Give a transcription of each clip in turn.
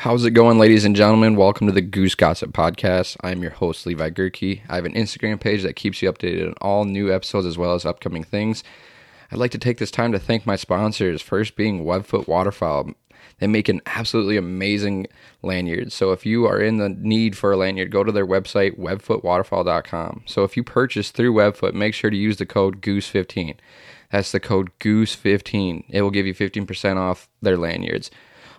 How's it going, ladies and gentlemen? Welcome to the Goose Gossip Podcast. I'm your host, Levi Gerke. I have an Instagram page that keeps you updated on all new episodes as well as upcoming things. I'd like to take this time to thank my sponsors, first being Webfoot Waterfowl. They make an absolutely amazing lanyard. So if you are in the need for a lanyard, go to their website, webfootwaterfowl.com. So if you purchase through Webfoot, make sure to use the code GOOSE15. That's the code GOOSE15. It will give you 15% off their lanyards.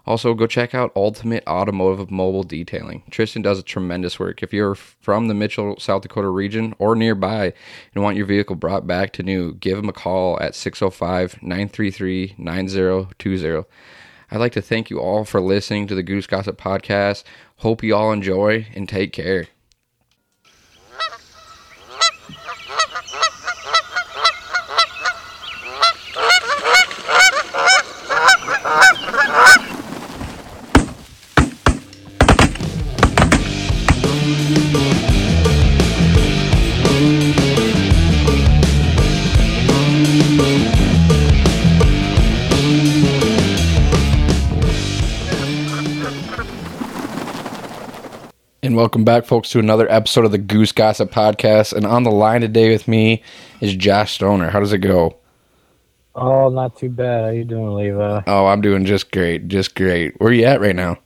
Also, go check out Ultimate Automotive Mobile Detailing. Tristan does a tremendous work. If you're from the Mitchell, South Dakota region or nearby and want your vehicle brought back to new, give him a call at 605 933 9020. I'd like to thank you all for listening to the Goose Gossip Podcast. Hope you all enjoy and take care. And welcome back, folks, to another episode of the Goose Gossip Podcast. And on the line today with me is Josh Stoner. How does it go? Oh, not too bad. How you doing, Levi? Oh, I'm doing just great, just great. Where are you at right now?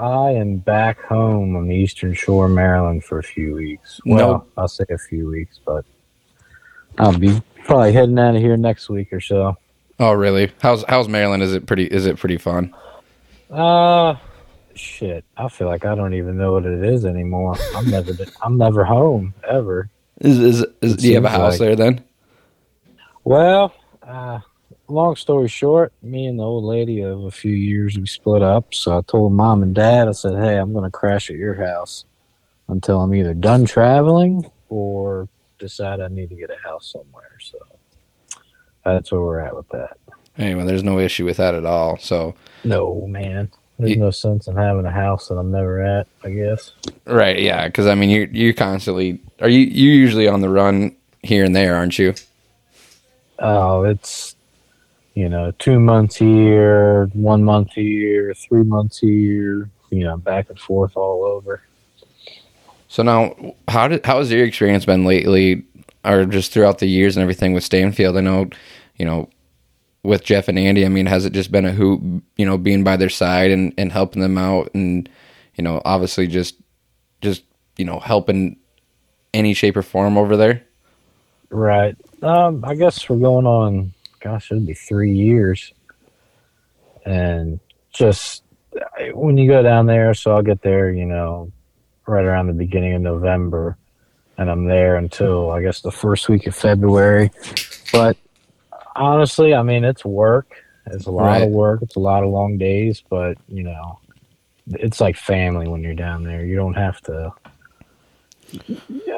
I am back home on the Eastern Shore, Maryland, for a few weeks. Well, No. I'll say a few weeks, but I'll be probably heading out of here next week or so. Oh, really? How's how's Maryland? Is it pretty? Is it pretty fun? Uh shit. I feel like I don't even know what it is anymore. I'm never been, I'm never home ever. Is is, is do you have a house like- there then? Well, uh, long story short, me and the old lady of a few years we split up. So I told mom and dad, I said, "Hey, I'm going to crash at your house until I'm either done traveling or decide I need to get a house somewhere." So that's where we're at with that. Anyway, there's no issue with that at all. So No, man, there's no sense in having a house that I'm never at. I guess. right, yeah, because I mean, you you constantly are you you usually on the run here and there, aren't you? Oh, it's you know two months here, one month here, three months here. You know, back and forth all over. So now, how did how has your experience been lately, or just throughout the years and everything with Stanfield? I know, you know, with Jeff and Andy. I mean, has it just been a hoop, you know, being by their side and and helping them out, and you know, obviously just just you know helping any shape or form over there? Right. Um, I guess we're going on, gosh, it'll be three years. And just when you go down there, so I'll get there, you know, right around the beginning of November. And I'm there until, I guess, the first week of February. But honestly, I mean, it's work. It's a lot Right. of work. It's a lot of long days. But, you know, it's like family when you're down there. You don't have to.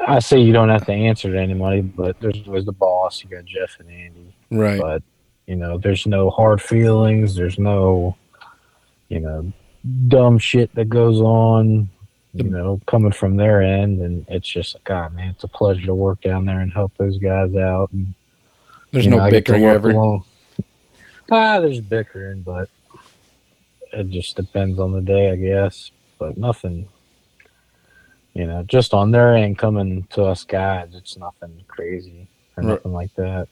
I say you don't have to answer to anybody, but there's always the boss. You got Jeff and Andy, Right. but you know, there's no hard feelings. There's no, you know, dumb shit that goes on. You know, coming from their end, and it's just God, man, it's a pleasure to work down there and help those guys out. And, There's no know, I get to bickering ever. along- Ah, there's bickering, but it just depends on the day, I guess. But nothing, you know, just on their end coming to us guys, it's nothing crazy or Right. nothing like that.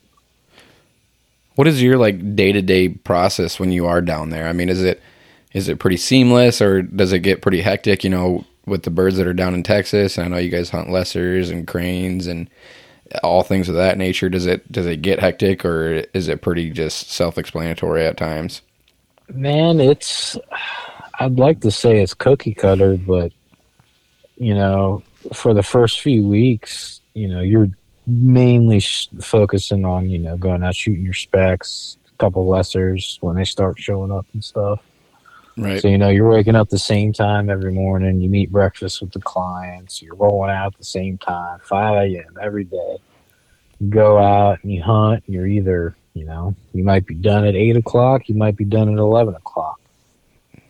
What is your like day to day process when you are down there? I mean, is it is it pretty seamless or does it get pretty hectic? You know, with the birds that are down in Texas, I know you guys hunt lessers and cranes and all things of that nature. Does it does it get hectic or is it pretty just self explanatory at times? Man, it's. I'd like to say it's cookie cutter, but you know, for the first few weeks, you know, you're mainly sh- focusing on you know going out shooting your specs, a couple lessers when they start showing up and stuff. Right. So you know, you're waking up the same time every morning. You meet breakfast with the clients. You're rolling out at the same time, 5 a.m. every day. You go out and you hunt. And you're either, you know, you might be done at eight o'clock. You might be done at eleven o'clock.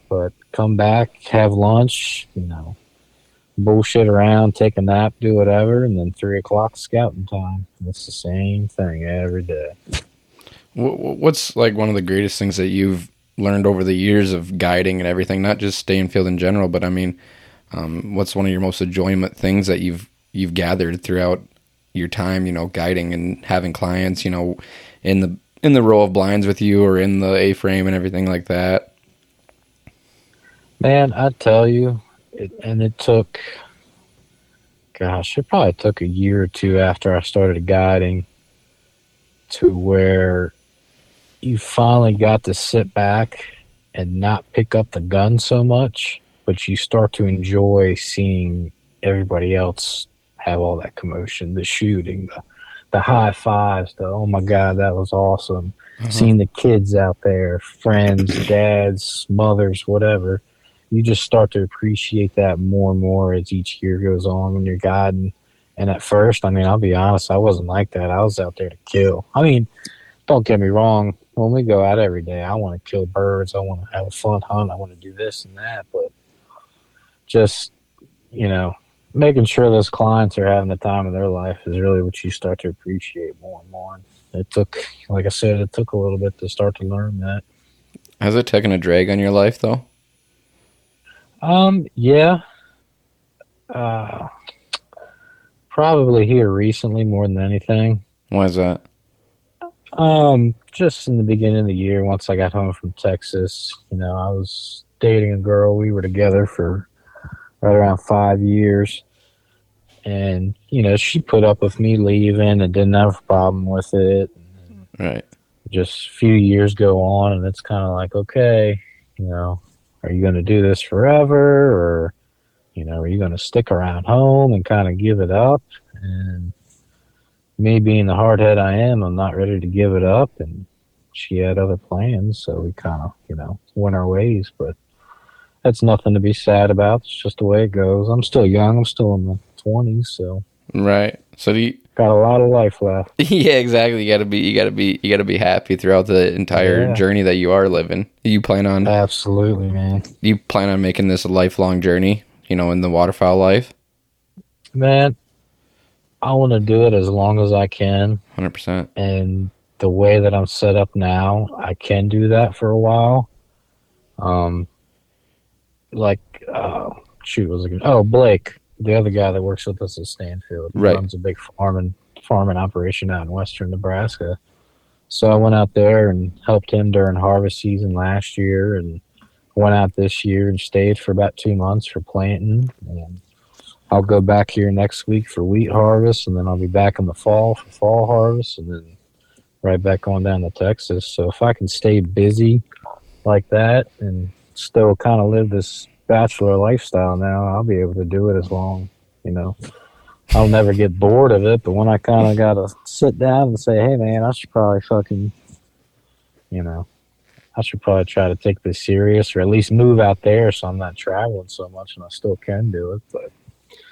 But come back, have lunch. You know, bullshit around, take a nap, do whatever, and then three o'clock scouting time. It's the same thing every day. Wh- wh- What's like one of the greatest things that you've learned over the years of guiding and everything, not just Stanfield in general, but I mean, um, what's one of your most enjoyment things that you've you've gathered throughout your time, you know, guiding and having clients, you know, in the in the row of blinds with you or in the A frame and everything like that? Man, I tell you, it, and it took, gosh, it probably took a year or two after I started guiding to where you finally got to sit back and not pick up the gun so much, but you start to enjoy seeing everybody else have all that commotion, the shooting, the, the high fives, the oh my god, that was awesome. Uh-huh. Seeing the kids out there, friends, dads, mothers, whatever. You just start to appreciate that more and more as each year goes on when you're guiding. And at first, I mean, I'll be honest, I wasn't like that. I was out there to kill. I mean, don't get me wrong. When we go out every day, I want to kill birds. I want to have a fun hunt. I want to do this and that. But just, you know, making sure those clients are having the time of their life is really what you start to appreciate more and more. It took, like I said, it took a little bit to start to learn that. Has it taken a drag on your life though? Um, yeah. Uh, probably here recently more than anything. Why is that? Um, just in the beginning of the year, once I got home from Texas, you know, I was dating a girl. We were together for right around five years. And, you know, she put up with me leaving and didn't have a problem with it. Right. Just a few years go on, and it's kind of like, okay, you know, are you going to do this forever? Or, you know, are you going to stick around home and kind of give it up? And me being the hardhead I am, I'm not ready to give it up. And she had other plans, so we kind of, you know, went our ways. But that's nothing to be sad about. It's just the way it goes. I'm still young. I'm still in the 20s, so Right. So do you, got a lot of life left. yeah, exactly. You gotta be, you gotta be, you gotta be happy throughout the entire Yeah. journey that you are living. You plan on, Absolutely, man. you plan on making this a lifelong journey, you know, in the waterfowl life. Man, I want to do it as long as I can. Hundred percent. and the way that I'm set up now, I can do that for a while. Um, like, uh, shoot, was it? Oh, Blake, the other guy that works with us at Stanfield, Right. runs a big farming farming operation out in western Nebraska. So I went out there and helped him during harvest season last year, and went out this year and stayed for about two months for planting. And I'll go back here next week for wheat harvest, and then I'll be back in the fall for fall harvest, and then right back on down to Texas. So if I can stay busy like that and still kind of live this bachelor lifestyle now, I'll be able to do it as long, you know. I'll never get bored of it, but when I kind of got to sit down and say, hey, man, I should probably fucking, you know, I should probably try to take this serious or at least move out there so I'm not traveling so much and I still can do it, but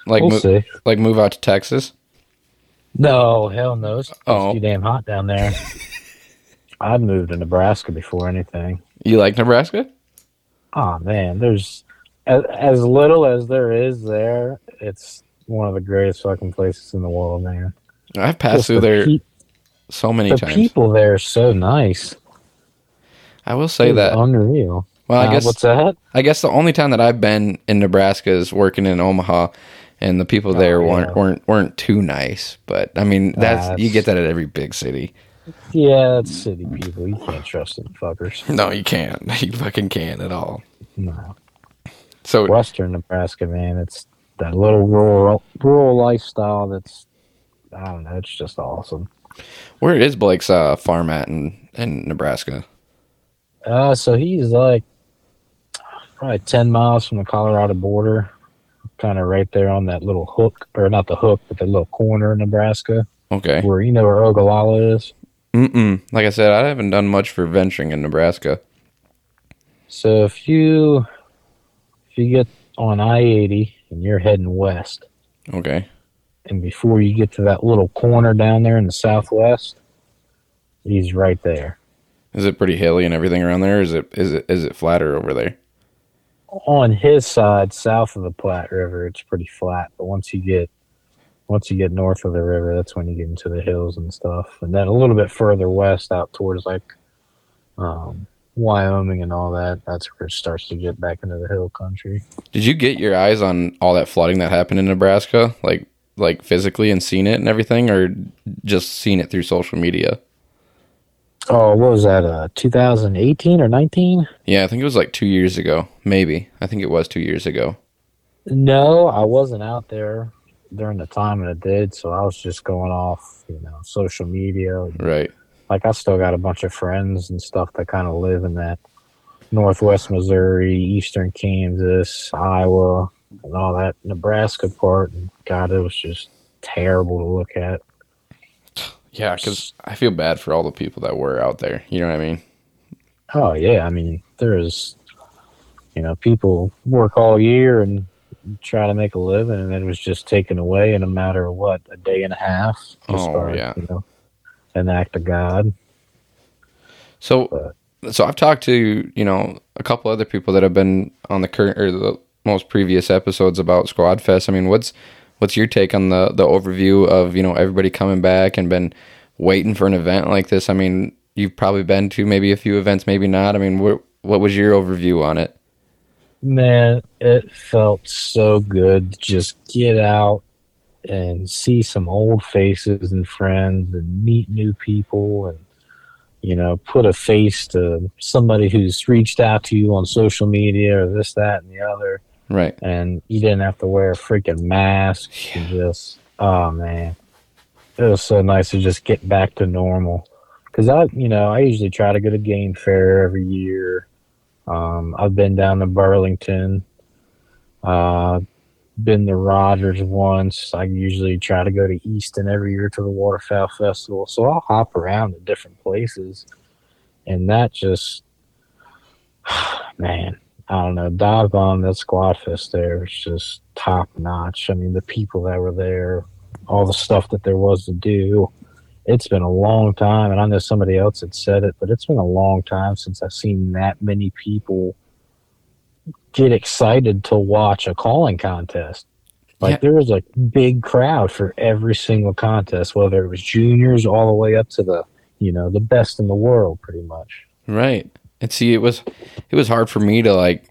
Like, we'll mo- like move out to Texas. No, hell no. It's, Oh. it's too damn hot down there. I'd moved to Nebraska before anything. You like Nebraska? Oh man, there's as, as little as there is there. It's one of the greatest fucking places in the world, man. I've passed Just through the there pe- so many the times. people there are so nice. I will say It's that. unreal. Well, I Uh, guess what's that? I guess the only time that I've been in Nebraska is working in Omaha, and the people there Oh, yeah. weren't weren't weren't too nice. But I mean, that's you get that at every big city. Yeah, it's city people. You can't trust them fuckers. No, you can't. You fucking can't at all. No, So Western Nebraska, man. It's that little rural rural lifestyle. That's I don't know. It's just awesome. where is Blake's uh, farm at in in Nebraska? Uh, so he's like probably 10 miles from the Colorado border, kind of right there on that little hook, or not the hook, but the little corner in Nebraska, Okay. where you know where Ogallala is. Mm-mm. Like I said, I haven't done much for venturing in Nebraska. So if you you get on I-80 and you're heading west, Okay. and before you get to that little corner down there in the southwest, he's right there. Is it pretty hilly and everything around there? Or is it is it is it flatter over there? on his side, south of the Platte River, it's pretty flat. But once you get once you get north of the river, that's when you get into the hills and stuff. And then a little bit further west, out towards like um, Wyoming and all that. That's where it starts to get back into the hill country. Did you get your eyes on all that flooding that happened in Nebraska, like like physically and seen it and everything, or just seen it through social media? Oh, what was that? Uh, 2018 or 19? Yeah, I think it was like two years ago. Maybe I think it was two years ago. No, I wasn't out there during the time that it did, so I was just going off, you know, social media. Right. Like I still got a bunch of friends and stuff that kind of live in that northwest Missouri, eastern Kansas, Iowa, and all that Nebraska part. And God, it was just terrible to look at. Yeah, because I feel bad for all the people that were out there. You know what I mean? Oh yeah, I mean there's, you know, people work all year and try to make a living, and it was just taken away in a matter of what a day and a half. Oh, yeah. you know, an act of God. So, so I've talked to you know a couple other people that have been on the current or the most previous episodes about Squad Fest. I mean, what's what's your take on the the overview of you know everybody coming back and been waiting for an event like this? I mean, you've probably been to maybe a few events, maybe not. I mean, what what was your overview on it? Man, it felt so good to just get out and see some old faces and friends and meet new people and you know put a face to somebody who's reached out to you on social media or this that and the other. Right. and you didn't have to wear a freaking mask. And just oh man. It was so nice to just get back to normal. Because i you know i usually try to go to game fair every year. Um, i've been down to burlington. Uh, been to rogers once i usually try to go to easton every year to the waterfowl festival so i'll hop around to different places and that just man I don't know, Dive Bomb that squad fest there was just top notch. I mean, the people that were there, all the stuff that there was to do. It's been a long time, and I know somebody else had said it, but it's been a long time since I've seen that many people get excited to watch a calling contest. Like Yeah. there was a big crowd for every single contest, whether it was juniors all the way up to the, you know, the best in the world, pretty much. Right. And see, it was it was hard for me to like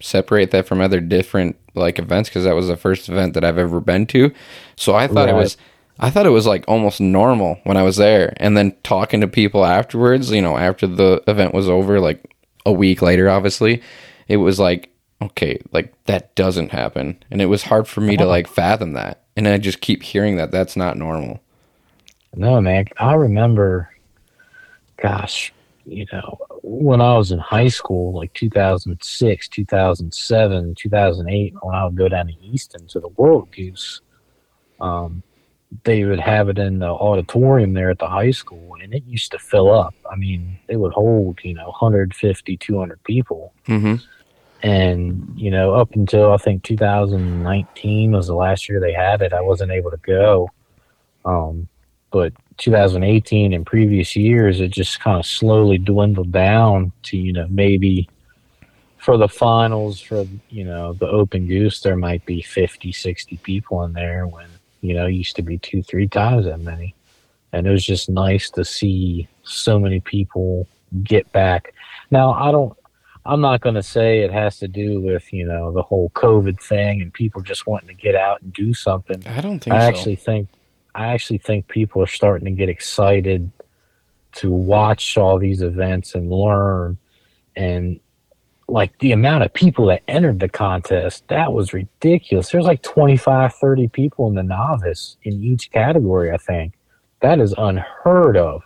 separate that from other different like events because that was the first event that I've ever been to. So I thought it was I thought it was like almost normal when I was there. And then talking to people afterwards, you know, after the event was over, like a week later, obviously, it was like, okay, like that doesn't happen. And it was hard for me to like fathom that. And I just keep hearing that that's not normal. No, man. I remember, gosh, you know, when I was in high school, like 2006, 2007, 2008, when I would go down to Easton to the World Goose, um, they would have it in the auditorium there at the high school, and it used to fill up. I mean, it would hold, you know, 150, 200 people. Mm-hmm. And, you know, up until I think 2019 was the last year they had it, I wasn't able to go. Um, but 2018 and previous years, it just kind of slowly dwindled down to, you know, maybe for the finals, for, you know, the open goose, there might be 50, 60 people in there when, you know, used to be two, three times that many. And it was just nice to see so many people get back. Now, I don't, I'm not going to say it has to do with, you know, the whole COVID thing and people just wanting to get out and do something. I don't think I so. actually think I actually think people are starting to get excited to watch all these events and learn and like the amount of people that entered the contest that was ridiculous there's like 25 30 people in the novice in each category i think that is unheard of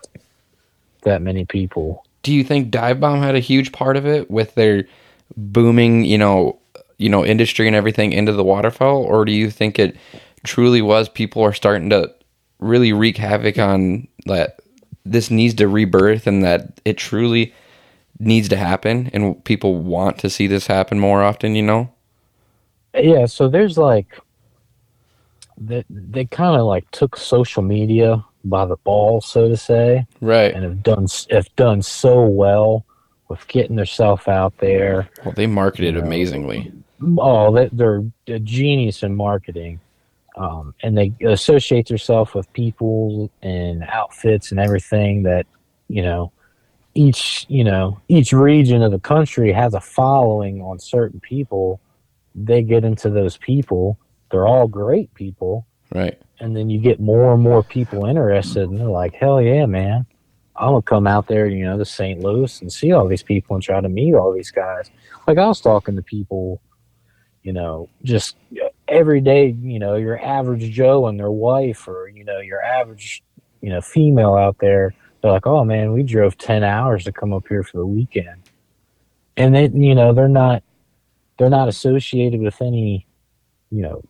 that many people do you think dive bomb had a huge part of it with their booming you know you know industry and everything into the waterfowl? Or do you think it truly was people are starting to really wreak havoc on that this needs to rebirth and that it truly needs to happen and people want to see this happen more often you know? Yeah, so there's like they they kind of like took social media by the ball, so to say, right and have done have done so well with getting themselves out there. well they marketed Yeah. amazingly Oh, they, they're a genius in marketing, um, and they associate themselves with people and outfits and everything that you know each you know each region of the country has a following on certain people they get into those people they're all great people. Right. and then you get more and more people interested and they're like hell yeah man. I'm gonna come out there you know to st louis and see all these people and try to meet all these guys. Like i was talking to people you know just uh, every day you know your average joe and their wife or you know your average you know female out there. They're like oh man we drove 10 hours to come up here for the weekend. And they you know they're not they're not associated with any you know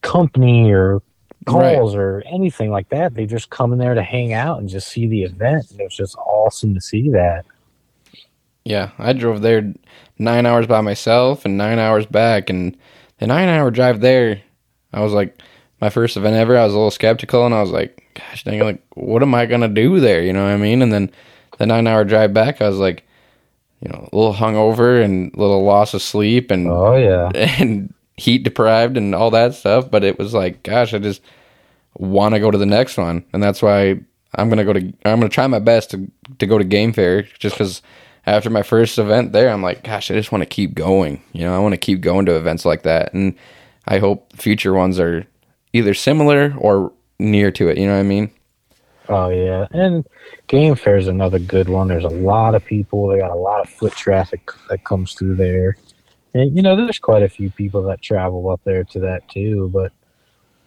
company or Right. calls or anything like that they just come in there to hang out and just see the event and was just awesome to see that Yeah, I drove there nine hours by myself and nine hours back, and the nine hour drive there, I was like, my first event ever. I was a little skeptical, and I was like, gosh dang, like, what am I gonna do there? You know what I mean? And then the nine hour drive back, I was like, you know, a little hungover and a little loss of sleep, and oh yeah and heat deprived and all that stuff. But it was like, gosh, I just want to go to the next one, and that's why I'm gonna go to. I'm gonna try my best to to go to Game Fair, just because after my first event there, I'm like, gosh, I just want to keep going. You know, I want to keep going to events like that, and I hope future ones are either similar or near to it. You know what I mean? Oh yeah, and Game Fair is another good one. There's a lot of people. They got a lot of foot traffic that comes through there, and you know there's quite a few people that travel up there to that too. But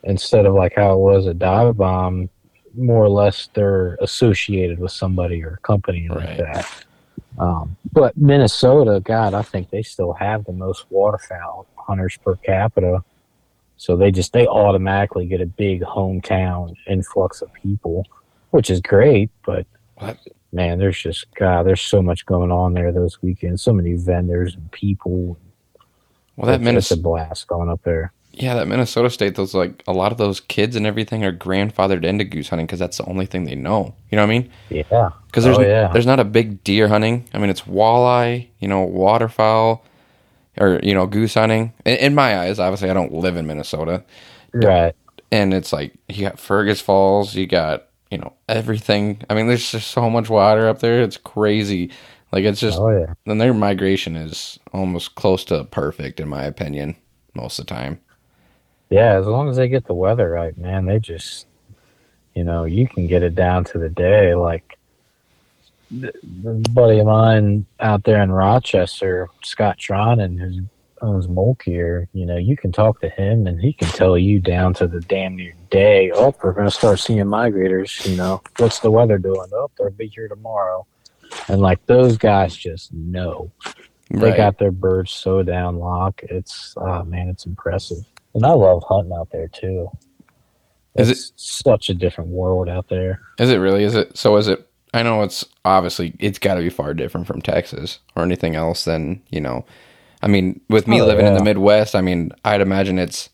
instead of like how it was at Dive Bomb, more or less they're associated with somebody or a company like Right. that. Um, but Minnesota, God, I think they still have the most waterfowl hunters per capita. So they just they automatically get a big hometown influx of people, which is great. But What? man, there's just God, there's so much going on there those weekends. So many vendors and people. Well, that Minnesota, blast going up there. yeah, that Minnesota state, those like a lot of those kids and everything are grandfathered into goose hunting because that's the only thing they know. You know what I mean? Yeah, Because there's Oh, yeah. there's not a big deer hunting. I mean, it's walleye, you know, waterfowl, or you know, goose hunting. In, in my eyes, obviously, I don't live in Minnesota, right. and it's like you got Fergus Falls, you got you know everything. I mean, there's just so much water up there. It's crazy. Like it's just, Oh yeah, and their migration is almost close to perfect in my opinion most of the time. yeah. As long as they get the weather right, man, they just, you know, you can get it down to the day. Like, buddy of mine out there in Rochester, Scott Tronin, who owns Molkier, you know, you can talk to him and he can tell you down to the damn near day. Oh, we're going to start seeing migrators. You know, what's the weather doing? Oh, they'll be here tomorrow. And like those guys just know. They Right. got their birds so down lock. It's oh man, it's impressive. And I love hunting out there too. Is It's such a different world out there. Is it really? Is it? So is it? I know it's obviously it's got to be far different from Texas or anything else than you know. I mean, with me Oh, living in the. Midwest, I mean, I'd imagine it's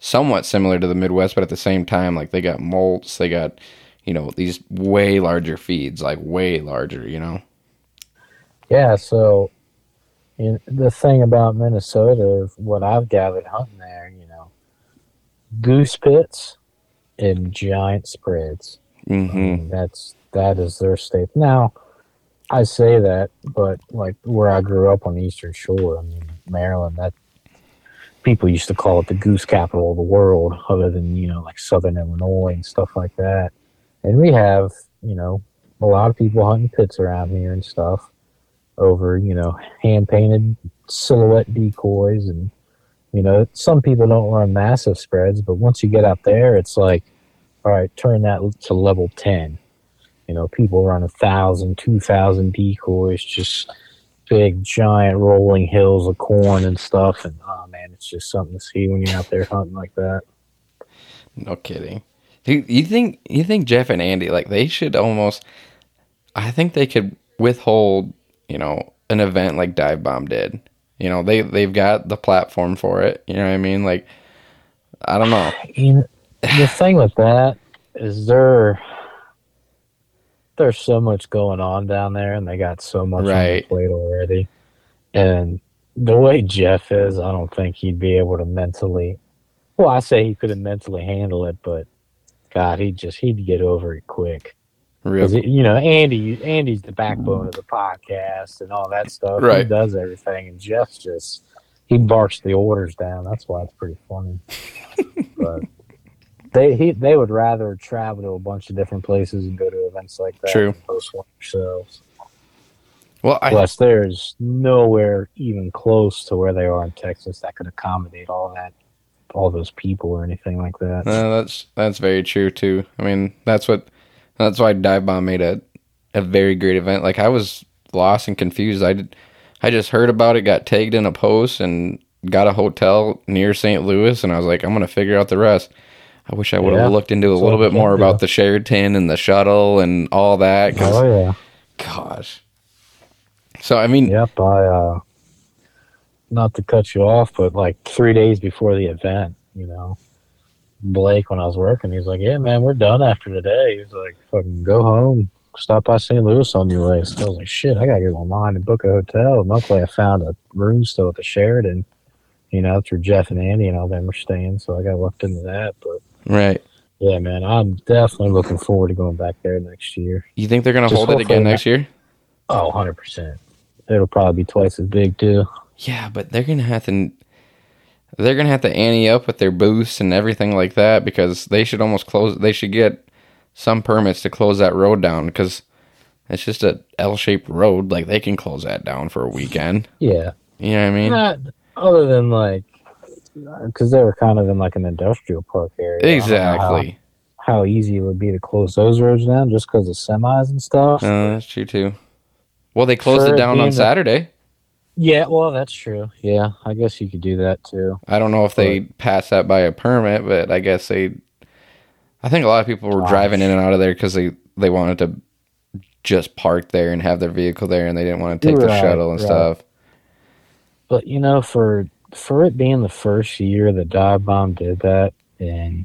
somewhat similar to the Midwest, but at the same time, like they got molts, they got you know these way larger feeds, like way larger. You know. Yeah, so you the thing about Minnesota, what I've gathered hunting there, you know, goose pits and giant spreads. I hmm mean, that's that is their state. Now, I say that, but like where I grew up on the Eastern Shore, I mean Maryland, that people used to call it the goose capital of the world, other than you know like Southern Illinois and stuff like that. And we have you know a lot of people hunting pits around here and stuff over you know hand painted silhouette decoys and you know some people don't run massive spreads, but once you get out there, it's like all right, turn that to level 10. You know, people run a thousand, two thousand decoys, just big, giant rolling hills of corn and stuff. And oh man, it's just something to see when you're out there hunting like that. No kidding. You, you think you think Jeff and Andy like they should almost? I think they could withhold you know an event like Dive Bomb did. You know they they've got the platform for it. You know what I mean? Like I don't know. You know, the thing with that is there, there's so much going on down there, and they got so much on Right. the plate already. And the way Jeff is, I don't think he'd be able to mentally. Well, I say he couldn't mentally handle it, but God, he'd just he'd get over it quick. Real. 'Cause, you know, Andy, Andy's the backbone of the podcast and all that stuff. Right. He does everything, and Jeff just he barks the orders down. That's why it's pretty funny. but they he they would rather travel to a bunch of different places and go to events like that. True. Post one themselves. Well, I Plus, there's nowhere even close to where they are in Texas that could accommodate all that, all those people or anything like that. Uh, that's that's very true too. I mean, that's what that's why Dive Bomb made a a very great event. Like I was lost and confused. I did, I just heard about it, got tagged in a post, and got a hotel near St. Louis, and I was like, I'm gonna figure out the rest. I wish I would have Yeah. looked into a That's little bit more about the Sheraton and the shuttle and all that. 'cause, oh yeah. gosh. So I mean, Yep, I uh not to cut you off, but like three days before the event, you know, Blake when I was working, he's like, Yeah, man, we're done after today. He was like, Fucking go home, stop by St. Louis on your way. So I was like, Shit, I gotta get online and book a hotel. And luckily I found a room still at the Sheraton, you know, through Jeff and Andy and all them were staying, so I got looked into that. But right? yeah, man, I'm definitely looking forward to going back there next year. You think they're gonna Just hold it again next year? Oh, 100%. It'll probably be twice as big too. Yeah, but they're gonna have to they're gonna have to ante up with their booths and everything like that because they should almost close. They should get some permits to close that road down because it's just a L-shaped road. Like they can close that down for a weekend. Yeah. You know what I mean? Not other than like, because they were kind of in like an industrial park area. I don't know exactly. How, how easy it would be to close those roads down just because of semis and stuff. Uh, that's true too. Well, they closed For it down on Saturday. Yeah, well, that's true. Yeah, I guess you could do that too. I don't know if they passed that by a permit, but I guess they. I think a lot of people were Gosh. driving in and out of there because they they wanted to just park there and have their vehicle there, and they didn't want to take the shuttle and right. stuff. But you know, for for it being the first year that Dive Bomb did that, and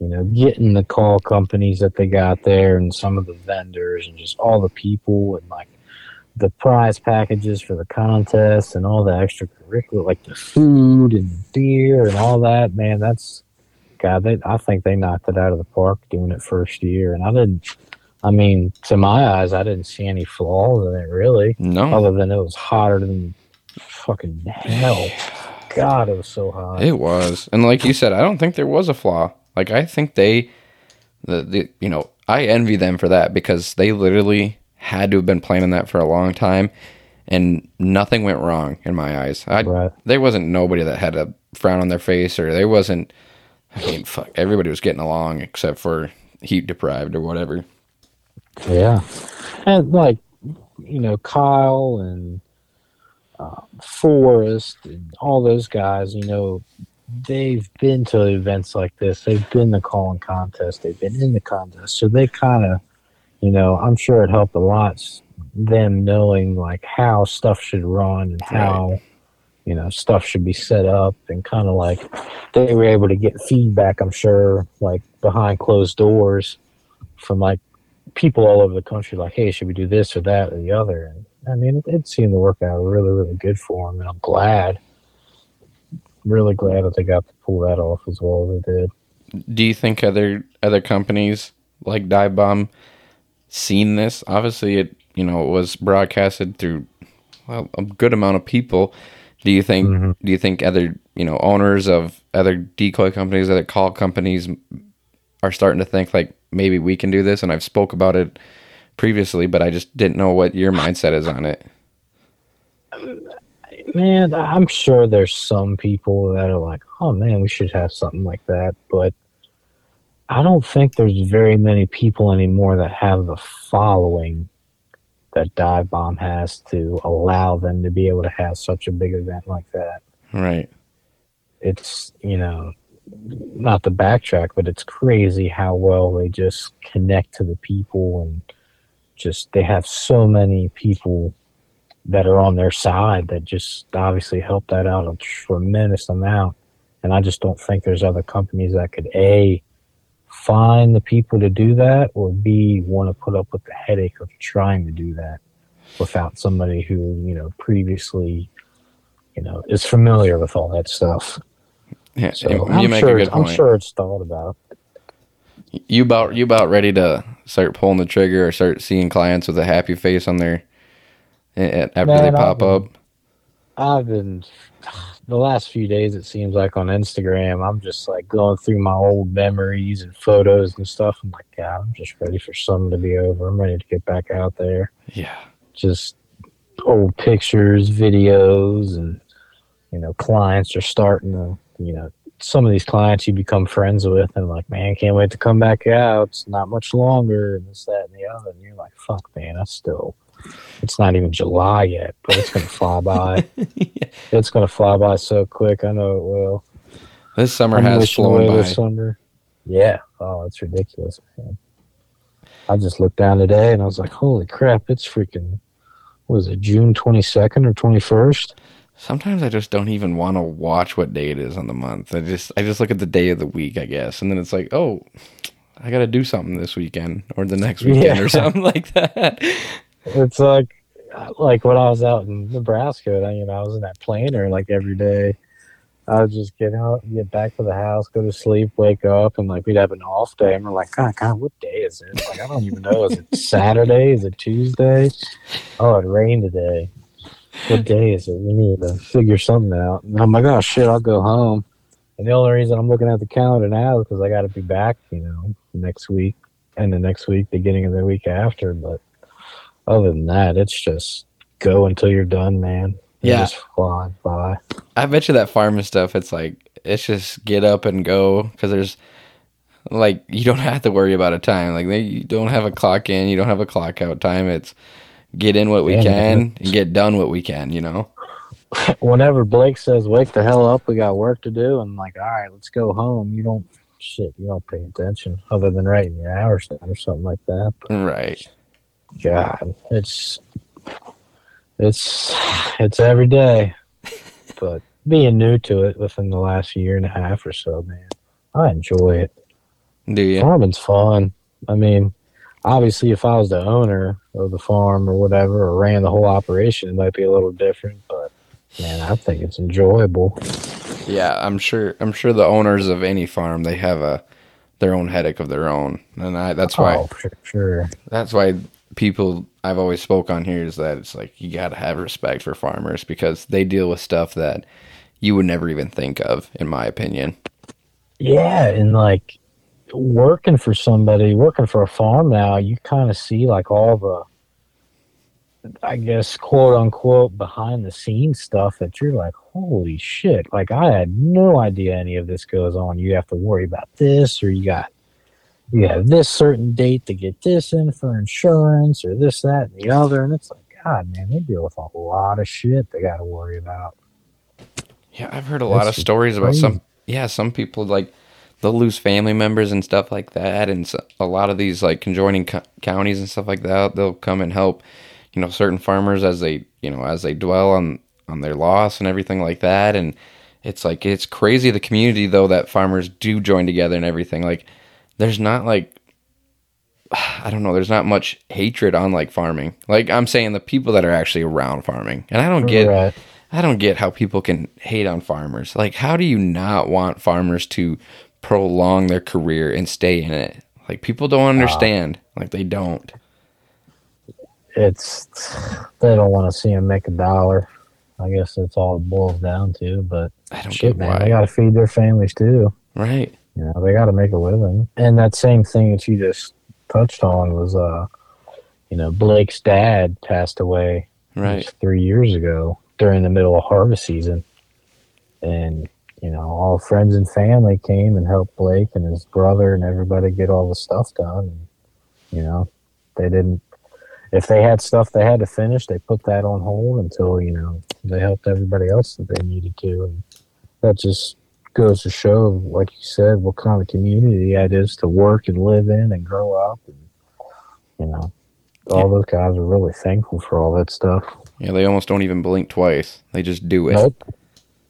you know, getting the call companies that they got there, and some of the vendors, and just all the people, and like the prize packages for the contest, and all the extracurricular, like the food and beer and all that. Man, that's God. They, I think they knocked it out of the park doing it first year, and I didn't. I mean, to my eyes, I didn't see any flaws in it really No, other than it was hotter than fucking hell. God, it was so hot. it was, and like you said, I don't think there was a flaw. Like I think they, the, the you know, I envy them for that because they literally had to have been planning that for a long time, and nothing went wrong in my eyes. I Right. there wasn't nobody that had a frown on their face or there wasn't I mean fuck everybody was getting along except for heat deprived or whatever. Yeah. And like, you know, Kyle and uh, Forrest and all those guys, you know, they've been to events like this. They've been to the calling contest. They've been in the contest. So they kind of, you know, I'm sure it helped a lot them knowing like how stuff should run and how, you know, stuff should be set up and kind of like they were able to get feedback, I'm sure, like behind closed doors from like people all over the country like, hey, should we do this or that or the other? And I mean, it, it seemed to work out really, really good for them, and I'm glad, really glad that they got to pull that off as well as they did. Do you think other other companies like Dive Bomb seen this? Obviously it you know, it was broadcasted through well, a good amount of people. Do you think Mhm. do you think other, you know, owners of other decoy companies, other call companies are starting to think like maybe we can do this and I've spoke about it previously, but I just didn't know what your mindset is on it. Man, I'm sure there's some people that are like, oh man, we should have something like that, but I don't think there's very many people anymore that have the following that Dive Bomb has to allow them to be able to have such a big event like that. Right. it's you know not the backtrack but it's crazy how well they just connect to the people and just they have so many people that are on their side that just obviously help that out a tremendous amount and i just don't think there's other companies that could a find the people to do that or b want to put up with the headache of trying to do that without somebody who you know previously you know is familiar with all that stuff Yeah, so you I'm make sure a it's- good I'm sure it's thought about. You about you about ready to start pulling the trigger or start seeing clients with a happy face on their after Man, they pop I've up? I've been the last few days. It seems like on Instagram, I'm just like going through my old memories and photos and stuff. I'm like, God, I'm just ready for summer to be over. I'm ready to get back out there. Yeah. Just old pictures, videos, and you know, clients are starting to, you know, some of these clients you become friends with, and like, man, can't wait to come back out. It's not much longer, and this, that, and the other. And you're like, fuck, man, I still. It's not even July yet, but it's gonna fly by. It's gonna fly by so quick. I know it will. This summer I'm has flown by. this summer. Yeah. Oh, it's ridiculous, man. I just looked down today and I was like, "Holy crap! It's freaking." Was it June twenty second or twenty first? Sometimes I just don't even want to watch what day it is on the month. I just I just look at the day of the week, I guess, and then it's like, oh, I got to do something this weekend or the next weekend Yeah. or something like that. It's like, like when I was out in Nebraska, I- you know, I was in that planer like every day. I would just get out, get back to the house, go to sleep, wake up, and like we'd have an off day. And we're like, God, God, what day is it? Like, I don't even know. Is it Saturday? Is it Tuesday? Oh, it rained today. What day is it? We need to figure something out. And I'm like, oh shit, I'll go home. And the only reason I'm looking at the calendar now is because I got to be back, you know, next week and the next week, beginning of the week after. But other than that, it's just go until you're done, man. Yeah. just flies by. I bet you that farming stuff, it's like it's just get up and go because there's like you don't have to worry about a time. Like they, you don't have a clock in, you don't have a clock out time. It's get in what we Yeah, can man. and get done what we can. You know. Whenever Blake says, "Wake the hell up, we got work to do," I'm like, "All right, let's go home." You don't shit. You don't pay attention other than writing your hours down or something like that. But Right. God, it's it's it's every day. But being new to it within the last year and a half or so, man, I enjoy it. Do you? Farming's fun. I mean, obviously, if I was the owner of the farm or whatever, or ran the whole operation, it might be a little different. But man, I think it's enjoyable. Yeah, I'm sure. I'm sure the owners of any farm they have a their own headache of their own, and I that's why Oh, sure. that's why people I've always spoke on here is that it's like you got to have respect for farmers because they deal with stuff that you would never even think of, in my opinion. Yeah, and like working for somebody, working for a farm now, you kind of see like all the, I guess, quote unquote, behind the scenes stuff that you're like, holy shit. Like, I had no idea any of this goes on. You have to worry about this, or you got, you have this certain date to get this in for insurance, or this, that, and the other. And it's like, God, man, they deal with a lot of shit they got to worry about. Yeah, I've heard a lot of That's stories about some. Yeah, some people like they'll lose family members and stuff like that, and so, a lot of these like conjoining co- counties and stuff like that. They'll come and help, you know, certain farmers as they, you know, as they dwell on on their loss and everything like that. And it's like it's crazy the community though that farmers do join together and everything. Like, there's not like I don't know. There's not much hatred on like farming. Like I'm saying, the people that are actually around farming, and I don't get. Right. I don't get how people can hate on farmers. Like, how do you not want farmers to prolong their career and stay in it? Like, people don't uh, understand. like, they don't. it's they don't want to see them make a dollar. I guess that's all it boils down to. But I don't shit, get man, why. they got to feed their families too. right. You know, they got to make a living. And that same thing that you just touched on was, uh, you know, Blake's dad passed away Right. three years ago during the middle of harvest season, and you know, all friends and family came and helped Blake and his brother and everybody get all the stuff done. And, you know, they didn't. If they had stuff they had to finish, they put that on hold until you know they helped everybody else that they needed to, and that just goes to show, like you said, what kind of community that is to work and live in and grow up, and you know, all those guys are really thankful for all that stuff. Yeah, they almost don't even blink twice. They just do it. Nope.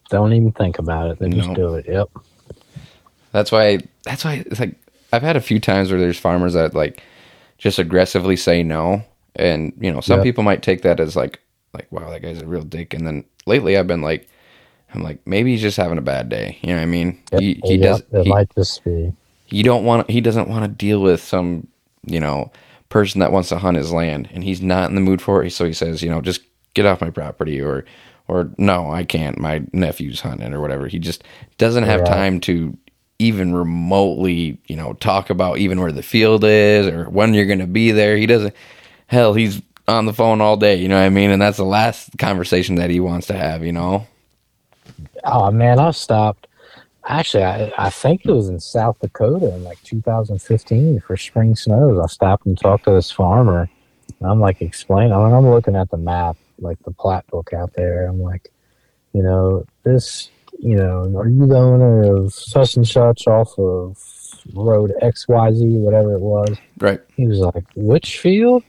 Don't even think about it. They just do it. Yep. That's why. That's why. It's like I've had a few times where there's farmers that like just aggressively say no, and you know, some Yeah. people might take that as like, like, wow, that guy's a real dick. And then lately, I've been like, I'm like, maybe he's just having a bad day. You know what I mean? Yep. He he Yep. does. It He, might just be. you don't want he doesn't want to deal with some you know person that wants to hunt his land and he's not in the mood for it so he says you know just get off my property or or no i can't my nephew's hunting or whatever he just doesn't have Right. time to even remotely you know talk about even where the field is or when you're going to be there he doesn't hell he's on the phone all day you know what i mean and that's the last conversation that he wants to have you know Oh man, I stopped. Actually, I, I think it was in South Dakota in like 2015 for spring snows. I stopped and talked to this farmer. And I'm like, explain. I mean, I'm looking at the map, like the plat book out there. I'm like, you know, this, you know, are you the owner of such and such off of road XYZ, whatever it was? right He was like, which field?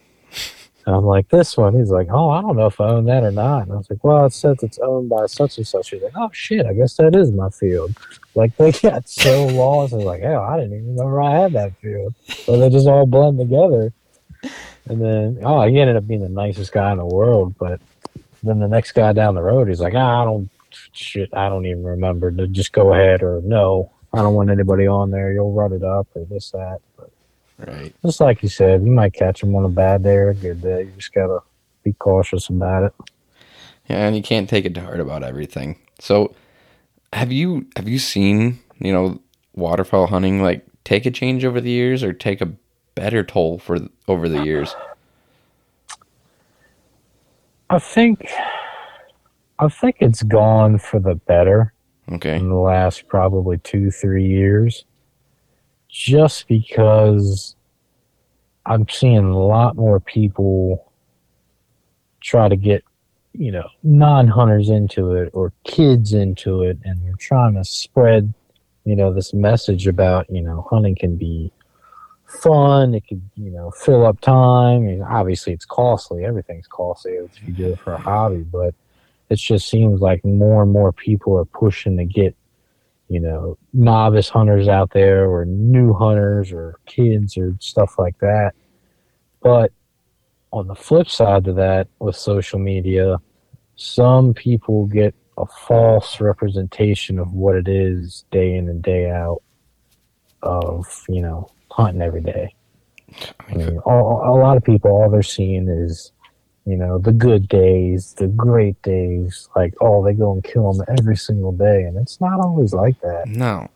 And I'm like, this one. He's like, oh, I don't know if I own that or not. And I was like, well, it says it's owned by such and such. He's like, oh, shit, I guess that is my field. Like, they got so lost. I was like, hell, I didn't even remember I had that field. So they just all blend together. And then, oh, he ended up being the nicest guy in the world. But then the next guy down the road, he's like, ah, I don't, shit, I don't even remember. To just go ahead or no, I don't want anybody on there. You'll run it up or this, that. But right just like you said, you might catch them on a bad day or a good day. You just gotta be cautious about it. Yeah, and you can't take it to heart about everything. So, have you have you seen you know waterfowl hunting like take a change over the years or take a better toll for over the years? I think, I think it's gone for the better Okay, in the last probably two, three years, just because I'm seeing a lot more people try to get, you know, non-hunters into it or kids into it, and they're trying to spread, you know, this message about, you know, hunting can be fun. It could, you know, fill up time. And obviously, it's costly. Everything's costly if you do it for a hobby, but it just seems like more and more people are pushing to get, you know, novice hunters out there or new hunters or kids or stuff like that. But on the flip side to that, with social media, some people get a false representation of what it is day in and day out of, you know, hunting every day. I mean, all, a lot of people, all they're seeing is, you know, the good days, the great days. Like, oh, they go and kill them every single day, and it's not always like that. no,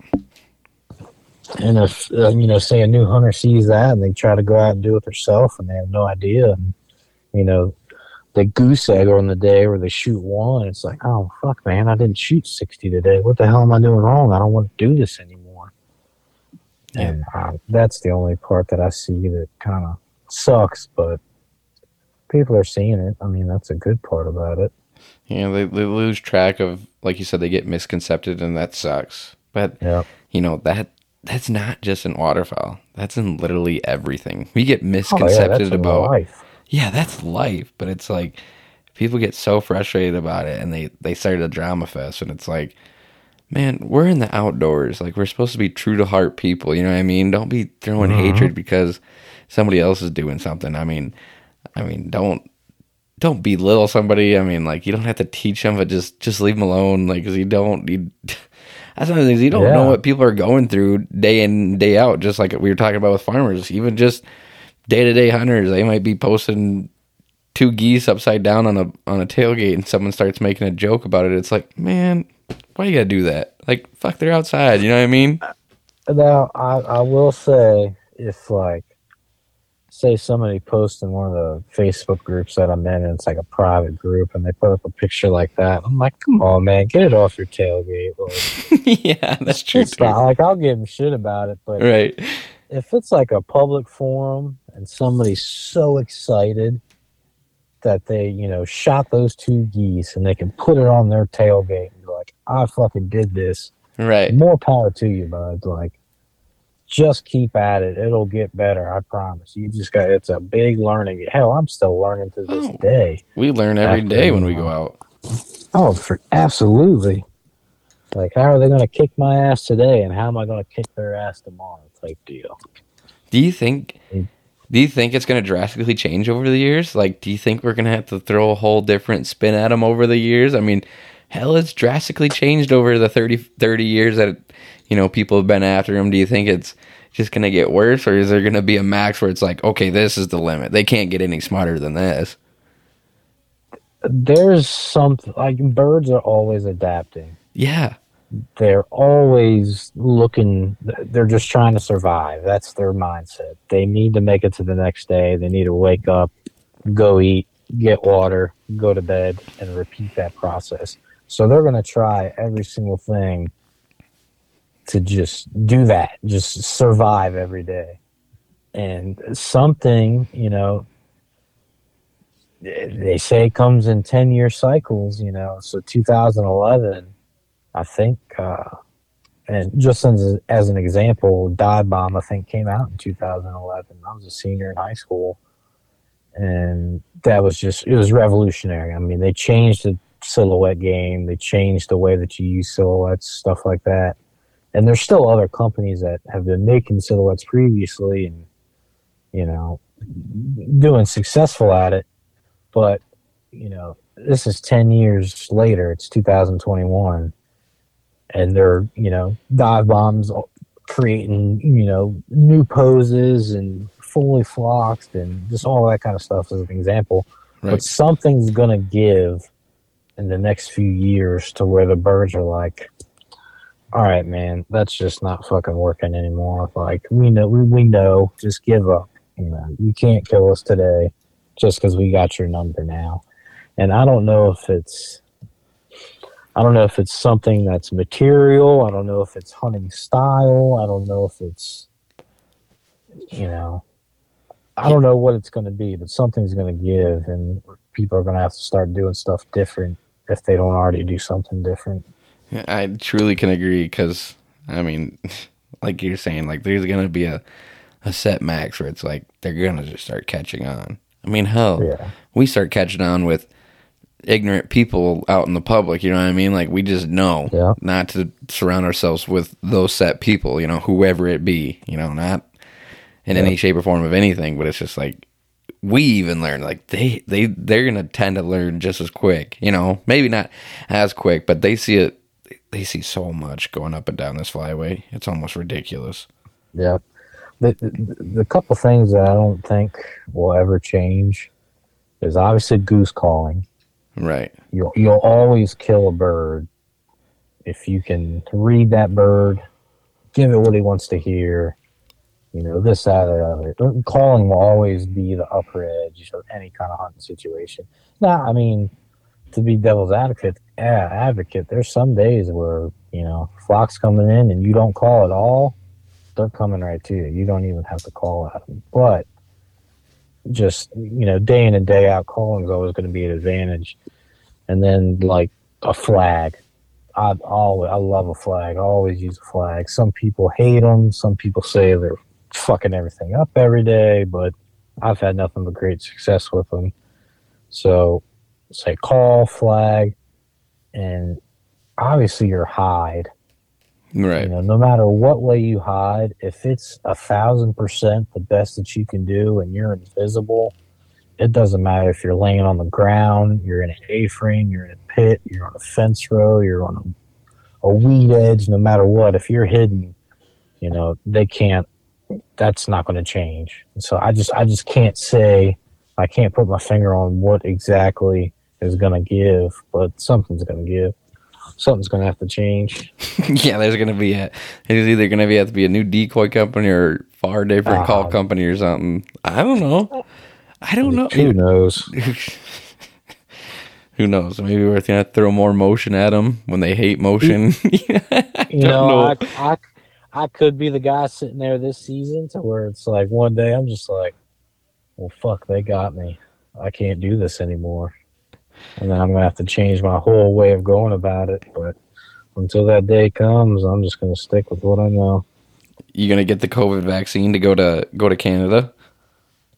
And if uh, you know, say a new hunter sees that and they try to go out and do it themselves, and they have no idea, and you know, they goose egg on the day where they shoot one, it's like, oh fuck, man, I didn't shoot sixty today. What the hell am I doing wrong? I don't want to do this anymore. Yeah. And uh, that's the only part that I see that kind of sucks, but people are seeing it. I mean, that's a good part about it. yeah, they they lose track of like you said they get misconcepted and that sucks. But Yeah. you know that that's not just in waterfowl. That's in literally everything. We get Oh, yeah, misconcepted that's in about life. yeah, that's life. But it's like people get so frustrated about it and they, they start a drama fest and it's like, man, we're in the outdoors. Like we're supposed to be true to heart people, you know what I mean? Don't be throwing Mhm. hatred because somebody else is doing something. I mean I mean, don't don't belittle somebody. I mean, like you don't have to teach them, but just just leave them alone. Like, cause you don't. You, that's one of the things you don't know what people are going through day in day out. Just like we were talking about with farmers, even just day to day hunters, they might be posting two geese upside down on a on a tailgate, and someone starts making a joke about it. It's like, man, why you gotta do that? Like, fuck, they're outside. You know what I mean? Now, I, I will say, if like, say somebody posts in one of the Facebook groups that I'm in, and it's like a private group, and they put up a picture like that, I'm like, come on, man, get it off your tailgate. Like, yeah, that's true. it's not, like, I'll give them shit about it, but Right. if it's like a public forum and somebody's so excited that they, you know, shot those two geese and they can put it on their tailgate and be like, I fucking did this Right. more power to you, bud. Like, just keep at it. It'll get better. I promise. You just got. It's a big learning. Hell, I'm still learning to this Oh. day. We learn every After, day when we go out. Oh, for absolutely. Like, how are they going to kick my ass today, and how am I going to kick their ass tomorrow? Type deal. Do you think? Mm. Do you think it's going to drastically change over the years? Like, do you think we're going to have to throw a whole different spin at them over the years? I mean, hell, it's drastically changed over the 30, 30 years that you know people have been after him. Do you think it's just going to get worse, or is there going to be a max where it's like, okay, this is the limit? They can't get any smarter than this. There's something like birds are always adapting. Yeah, they're always looking they're just trying to survive that's their mindset they need to make it to the next day they need to wake up go eat get water go to bed and repeat that process so they're going to try every single thing to just do that just survive every day and something you know they say it comes in 10 year cycles you know so 2011 I think, uh, and just as, as an example, Dive Bomb, I think, came out in 2011. I was a senior in high school. And that was just, it was revolutionary. I mean, they changed the silhouette game, they changed the way that you use silhouettes, stuff like that. And there's still other companies that have been making silhouettes previously and, you know, doing successful at it. But, you know, this is 10 years later, it's 2021 and they're you know dive bombs uh, creating you know new poses and fully flocked and just all that kind of stuff as an example right. but something's gonna give in the next few years to where the birds are like all right man that's just not fucking working anymore like we know we, we know just give up you know you can't kill us today just because we got your number now and i don't know if it's I don't know if it's something that's material. I don't know if it's hunting style. I don't know if it's, you know, I don't know what it's going to be, but something's going to give, and people are going to have to start doing stuff different if they don't already do something different. I truly can agree because, I mean, like you're saying, like there's going to be a, a set max where it's like they're going to just start catching on. I mean, hell, yeah. we start catching on with ignorant people out in the public. You know what I mean? Like we just know yeah. not to surround ourselves with those set people. You know, whoever it be. You know, not in yeah. any shape or form of anything. But it's just like we even learn. Like they they they're gonna tend to learn just as quick. You know, maybe not as quick, but they see it. They see so much going up and down this flyway. It's almost ridiculous. Yeah. The, the, the couple things that I don't think will ever change is obviously goose calling Right. You'll you'll always kill a bird if you can read that bird, give it what he wants to hear. You know, this, that, or other. Calling will always be the upper edge of any kind of hunting situation. Now, I mean, to be devil's advocate, yeah, advocate, there's some days where, you know, flock's coming in and you don't call at all, they're coming right to you. You don't even have to call at them. But just you know day in and day out calling is always going to be an advantage and then like a flag i always i love a flag i always use a flag some people hate them some people say they're fucking everything up every day but i've had nothing but great success with them. So say call flag and obviously your hide Right. You know, no matter what way you hide, if it's a thousand percent the best that you can do and you're invisible, it doesn't matter if you're laying on the ground, you're in an A-frame, you're in a pit, you're on a fence row, you're on a, a weed edge, no matter what, if you're hidden, you know, they can't, that's not going to change. So I just, I just can't say, I can't put my finger on what exactly is going to give, but something's going to give something's going to have to change. yeah, there's going to be a. It's either going to be have to be a new decoy company or far different uh, call company or something. I don't know. I don't know. Who knows? Who knows? Maybe we're going to throw more motion at them when they hate motion. you know, know. I, I, I could be the guy sitting there this season to where it's like one day I'm just like, well, fuck, they got me. I can't do this anymore and then I'm gonna have to change my whole way of going about it. But until that day comes, I'm just gonna stick with what I know. You gonna get the COVID vaccine to go to go to Canada?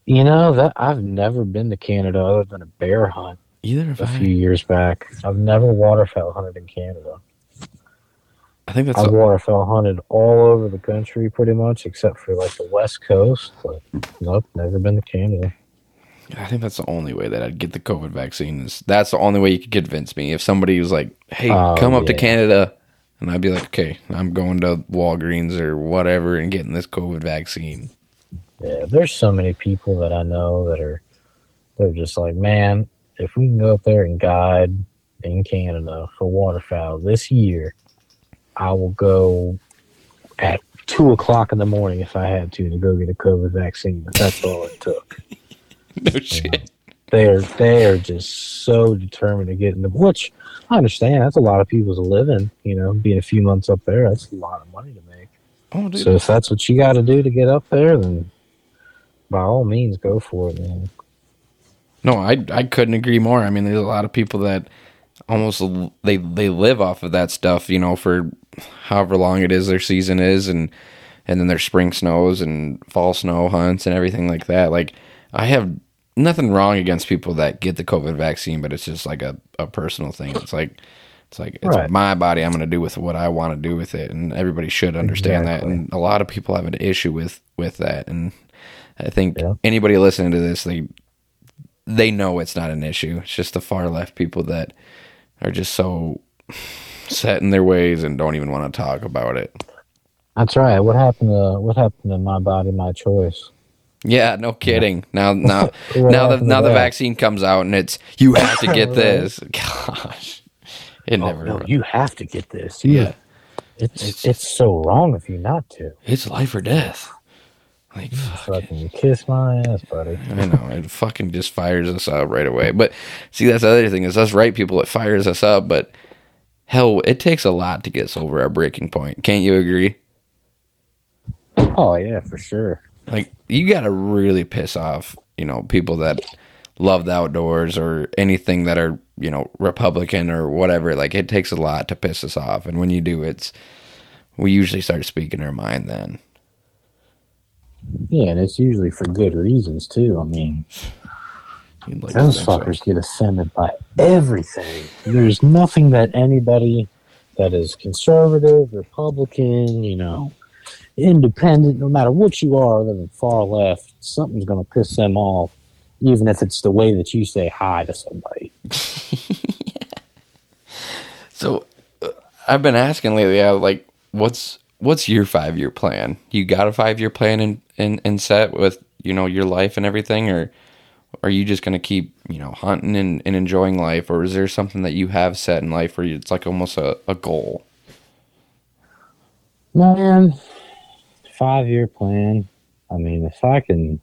You know that I've never been to Canada other than a bear hunt. Either a I. few years back. I've never waterfowl hunted in Canada. I think that's. I've a- waterfowl hunted all over the country, pretty much, except for like the West Coast. But nope, never been to Canada. I think that's the only way that I'd get the COVID vaccine. Is that's the only way you could convince me. If somebody was like, "Hey, Oh, come up to. Canada," and I'd be like, "Okay, I'm going to Walgreens or whatever and getting this COVID vaccine." Yeah, there's so many people that I know that are they're just like, man, if we can go up there and guide in Canada for waterfowl this year, I will go at two o'clock in the morning if I had to to go get a COVID vaccine. If that's all it took. no uh, shit. They're they're just so determined to get in the which I understand. That's a lot of people's living. You know, being a few months up there, that's a lot of money to make. Oh, dude. So if that's what you got to do to get up there, then by all means, go for it, man. No, I I couldn't agree more. I mean, there's a lot of people that almost they they live off of that stuff, you know, for however long it is their season is, and and then their spring snows and fall snow hunts and everything like that. Like I have nothing wrong against people that get the COVID vaccine, but it's just like a, a personal thing. It's like it's like it's Right. my body. I'm going to do with what I want to do with it, and everybody should understand that. And a lot of people have an issue with with that, and I think Yeah. anybody listening to this, they they know it's not an issue. It's just the far left people that are just so set in their ways and don't even want to talk about it. That's right. What happened to what happened to my body, my choice? Yeah, no kidding. Now, now, now the now the vaccine comes out and it's you have to get this. Gosh, it Oh, never. no, you have to get this. Yeah, it's, It's- it's so wrong of you not to. it's life or death. Like, fuck. Fucking kiss my ass, buddy. I know it fucking just fires us up right away. But see, that's the other thing is us right people. It fires us up, but hell, it takes a lot to get us over our breaking point. Can't you agree? Oh yeah, for sure. like you got to really piss off you know people that love the outdoors or anything that are you know republican or whatever like it takes a lot to piss us off and when you do it's we usually start speaking our mind then Yeah, and it's usually for good reasons too. I mean, like those so. fuckers get offended by everything. There's nothing that anybody that is conservative, Republican, you know, independent, no matter what you are, other than far left, something's going to piss them off, even if it's the way that you say hi to somebody. so uh, i've been asking lately uh, like what's what's your five year plan you got a five year plan in, in, in set with you know your life and everything or are you just to keep you know hunting and, and enjoying life or is there something that you have set in life where it's like almost a, a goal Man, five year plan. I mean, if I can,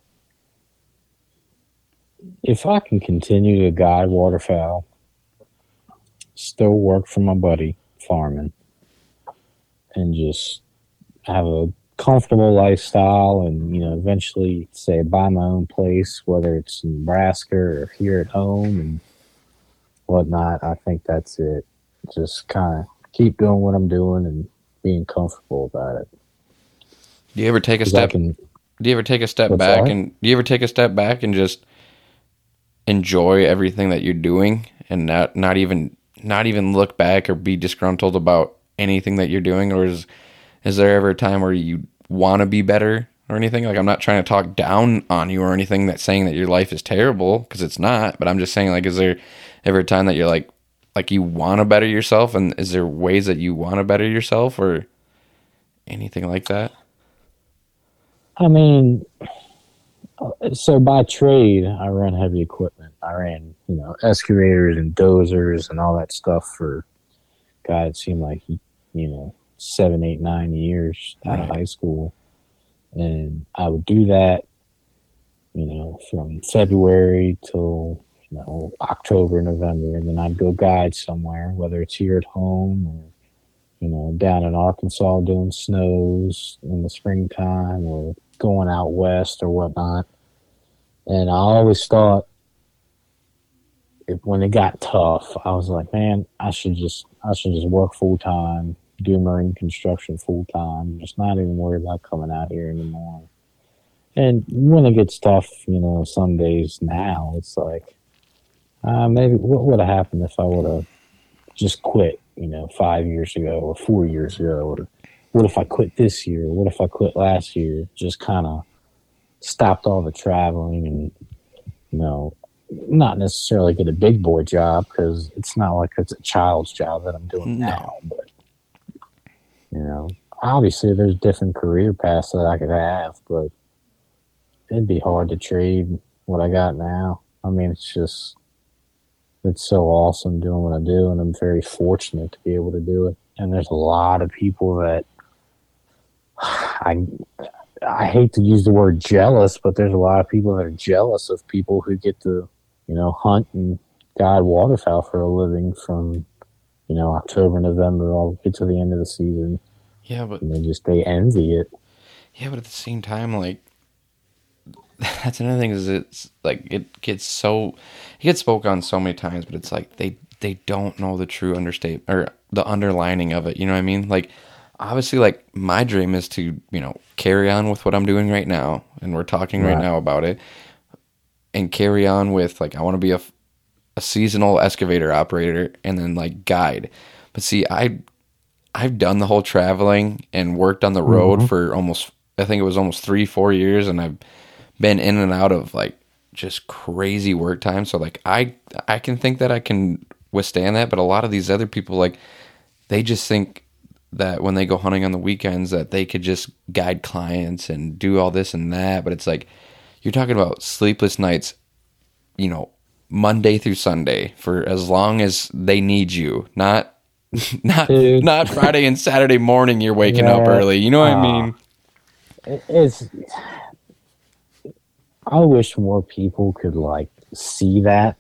if I can continue to guide waterfowl, still work for my buddy farming, and just have a comfortable lifestyle, and you know, eventually say buy my own place, whether it's in Nebraska or here at home and whatnot. I think that's it. Just kind of keep doing what I'm doing and being comfortable about it. do you ever take a step can, do you ever take a step back that? and do you ever take a step back and just enjoy everything that you're doing and not not even not even look back or be disgruntled about anything that you're doing or is is there ever a time where you want to be better or anything? Like i'm not trying to talk down on you or anything that's saying that your life is terrible because it's not but i'm just saying like is there ever a time that you're like like you want to better yourself? And is there ways that you want to better yourself or anything like that? I mean, so by trade, I ran heavy equipment. I ran, you know, excavators and dozers and all that stuff for, God, it seemed like, he you know, seven, eight, nine years out of high school. And I would do that, you know, from February till, you know, October, November. And then I'd go guide somewhere, whether it's here at home or, you know, down in Arkansas doing snows in the springtime or going out west or whatnot. And I always thought if when it got tough, I was like, man, I should just I should just work full time, do marine construction full time, just not even worry about coming out here anymore. And when it gets tough, you know, some days now it's like, uh, maybe what would have happened if I would have just quit, you know, five years ago or four years ago, or what if I quit this year? What if I quit last year? Just kind of stopped all the traveling and you know, not necessarily get a big boy job because it's not like it's a child's job that I'm doing No. now. You know, obviously there's different career paths that I could have, but it'd be hard to trade what I got now. I mean, it's just it's so awesome doing what I do, and I'm very fortunate to be able to do it. And there's a lot of people that I I hate to use the word jealous, but there's a lot of people that are jealous of people who get to, you know, hunt and guide waterfowl for a living from, you know, October, November, all the way to the end of the season. Yeah, but And they just they envy it. yeah, but at the same time, like that's another thing is it's like it gets so it gets spoke on so many times, but it's like they they don't know the true understate or the underlining of it. You know what I mean? Like obviously, like my dream is to you know carry on with what I'm doing right now, and we're talking right, Right. now about it, and carry on with like I want to be a a seasonal excavator operator and then like guide. But see, I I've done the whole traveling and worked on the mm-hmm. road for almost I think it was almost 3 4 years and I've been in and out of like just crazy work time so like I I can think that I can withstand that but a lot of these other people like they just think that when they go hunting on the weekends that they could just guide clients and do all this and that. But it's like you're talking about sleepless nights you know Monday through Sunday for as long as they need you not not Dude. not Friday and Saturday morning you're waking up early you know what I Ah. mean It's. I wish more people could like see that,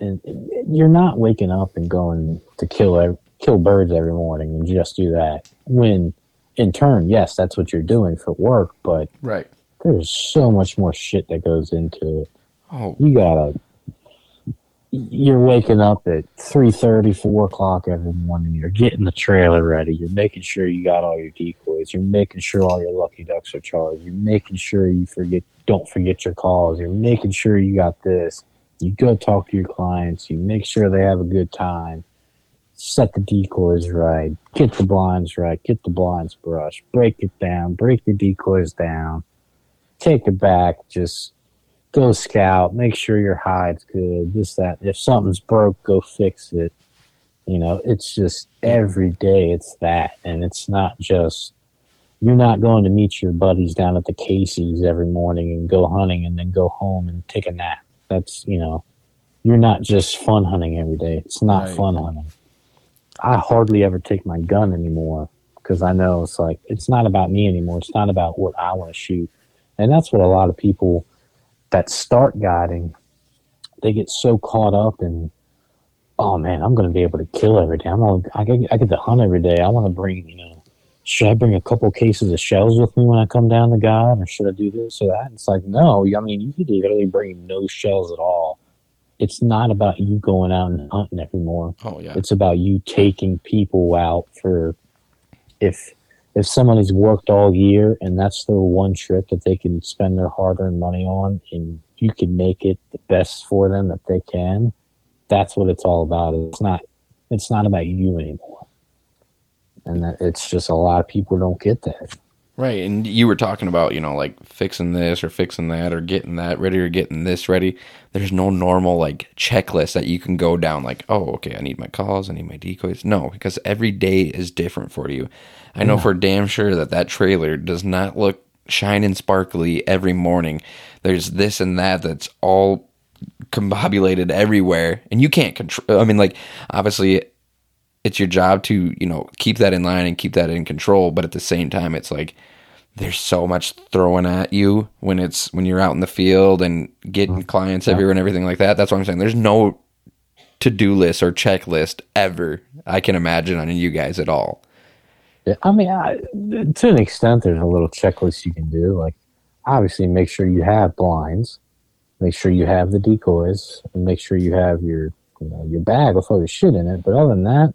and you're not waking up and going to kill kill birds every morning and just do that. When, in turn, yes, that's what you're doing for work, but right there's so much more shit that goes into it. oh You gotta. You're waking up at 3.30, 4 o'clock every morning. You're getting the trailer ready. You're making sure you got all your decoys. You're making sure all your lucky ducks are charged. You're making sure you forget, don't forget your calls. You're making sure you got this. You go talk to your clients. You make sure they have a good time. Set the decoys right. Get the blinds right. Get the blinds brushed. Break it down. Break the decoys down. Take it back. Just go scout, make sure your hide's good, this, that. If something's broke, go fix it. You know, it's just every day it's that. And it's not just, you're not going to meet your buddies down at the Casey's every morning and go hunting and then go home and take a nap. That's, you know, you're not just fun hunting every day. It's not Right. fun hunting. I hardly ever take my gun anymore because I know it's like, it's not about me anymore. It's not about what I want to shoot. And that's what a lot of people that start guiding, they get so caught up in, oh man, I'm going to be able to kill every day. I'm gonna, I get, I get to hunt every day. I want to bring, you know, should I bring a couple cases of shells with me when I come down to guide, or should I do this or that? And it's like, no, I mean, you could literally bring no shells at all. It's not about you going out and hunting evermore. oh yeah It's about you taking people out for if if somebody's worked all year and that's their one trip that they can spend their hard earned money on and you can make it the best for them that they can, that's what it's all about. It's not it's not about you anymore. And that it's just a lot of people don't get that. Right, and you were talking about, you know, like fixing this or fixing that or getting that ready or getting this ready. There's no normal like checklist that you can go down like, "Oh, okay, I need my calls, I need my decoys." No, because every day is different for you. I know for damn sure that that trailer does not look shine and sparkly every morning. There's this and that that's all combobulated everywhere and you can't control I mean like obviously it's your job to you know keep that in line and keep that in control but at the same time it's like there's so much throwing at you when it's when you're out in the field and getting mm. clients everywhere and everything like that. That's what i'm saying. There's no to-do list or checklist ever i can imagine on you guys at all Yeah, I mean, I, to an extent, there's a little checklist you can do. Like, obviously, make sure you have blinds, make sure you have the decoys, and make sure you have your, you know, your bag with all your shit in it. But other than that,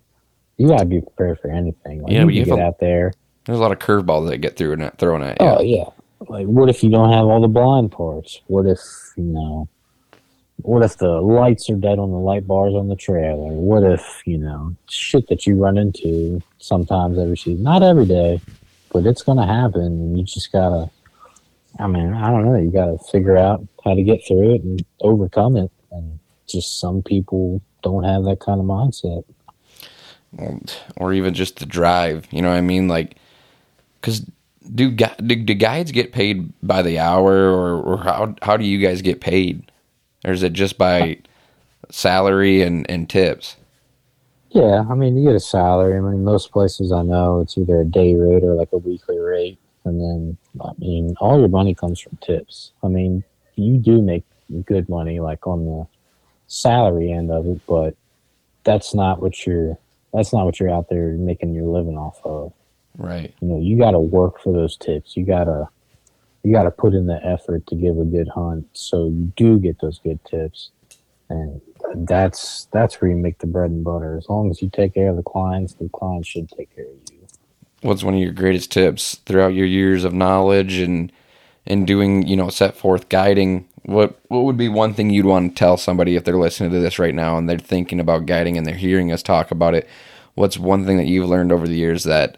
you gotta be prepared for anything. Like, Yeah, you but you get a- out there. there's a lot of curveballs that get through and thrown at you Oh yeah. Like, what if you don't have all the blind parts? What if you know? What if the lights are dead on the light bars on the trailer? What if you know shit that you run into sometimes every season? Not every day, but it's gonna happen. And you just gotta. I mean, I don't know. You gotta figure out how to get through it and overcome it. And just some people don't have that kind of mindset. Or even just the drive, you know what I mean? Like, because do, do do guides get paid by the hour, or, or how how do you guys get paid, or is it just by salary and and tips? Yeah, I mean, you get a salary. I mean, most places I know it's either a day rate or like a weekly rate. And then, I mean, all your money comes from tips. I mean, you do make good money like on the salary end of it, but that's not what you're that's not what you're out there making your living off of. Right. You know, you got to work for those tips. You got to you got to put in the effort to give a good hunt so you do get those good tips. And that's that's where you make the bread and butter. As long as you take care of the clients, the clients should take care of you. What's one of your greatest tips throughout your years of knowledge and and doing, you know, set forth guiding? What what would be one thing you'd want to tell somebody if they're listening to this right now and they're thinking about guiding and they're hearing us talk about it? What's one thing that you've learned over the years that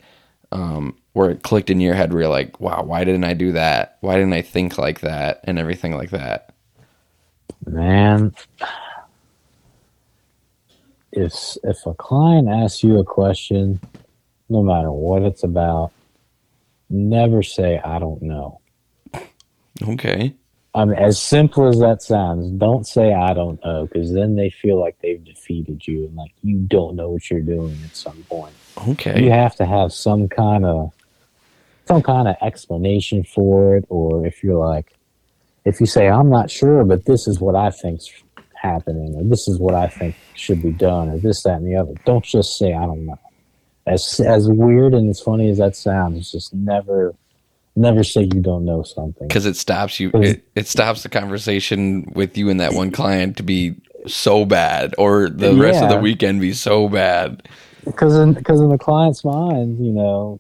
um, where it clicked in your head where you're like, wow, why didn't I do that? Why didn't I think like that? And everything like that. Man, if if a client asks you a question, no matter what it's about, never say I don't know. Okay. I mean, as simple as that sounds, don't say I don't know because then they feel like they've defeated you and like you don't know what you're doing at some point. Okay. You have to have some kind of some kind of explanation for it, or if you're like, if you say I'm not sure, but this is what I think's happening, or this is what I think should be done, or this, that, and the other. Don't just say I don't know. As as weird and as funny as that sounds, just never never say you don't know something because it stops you it, it stops the conversation with you and that one client to be so bad or the yeah. rest of the weekend be so bad because in because in the client's mind you know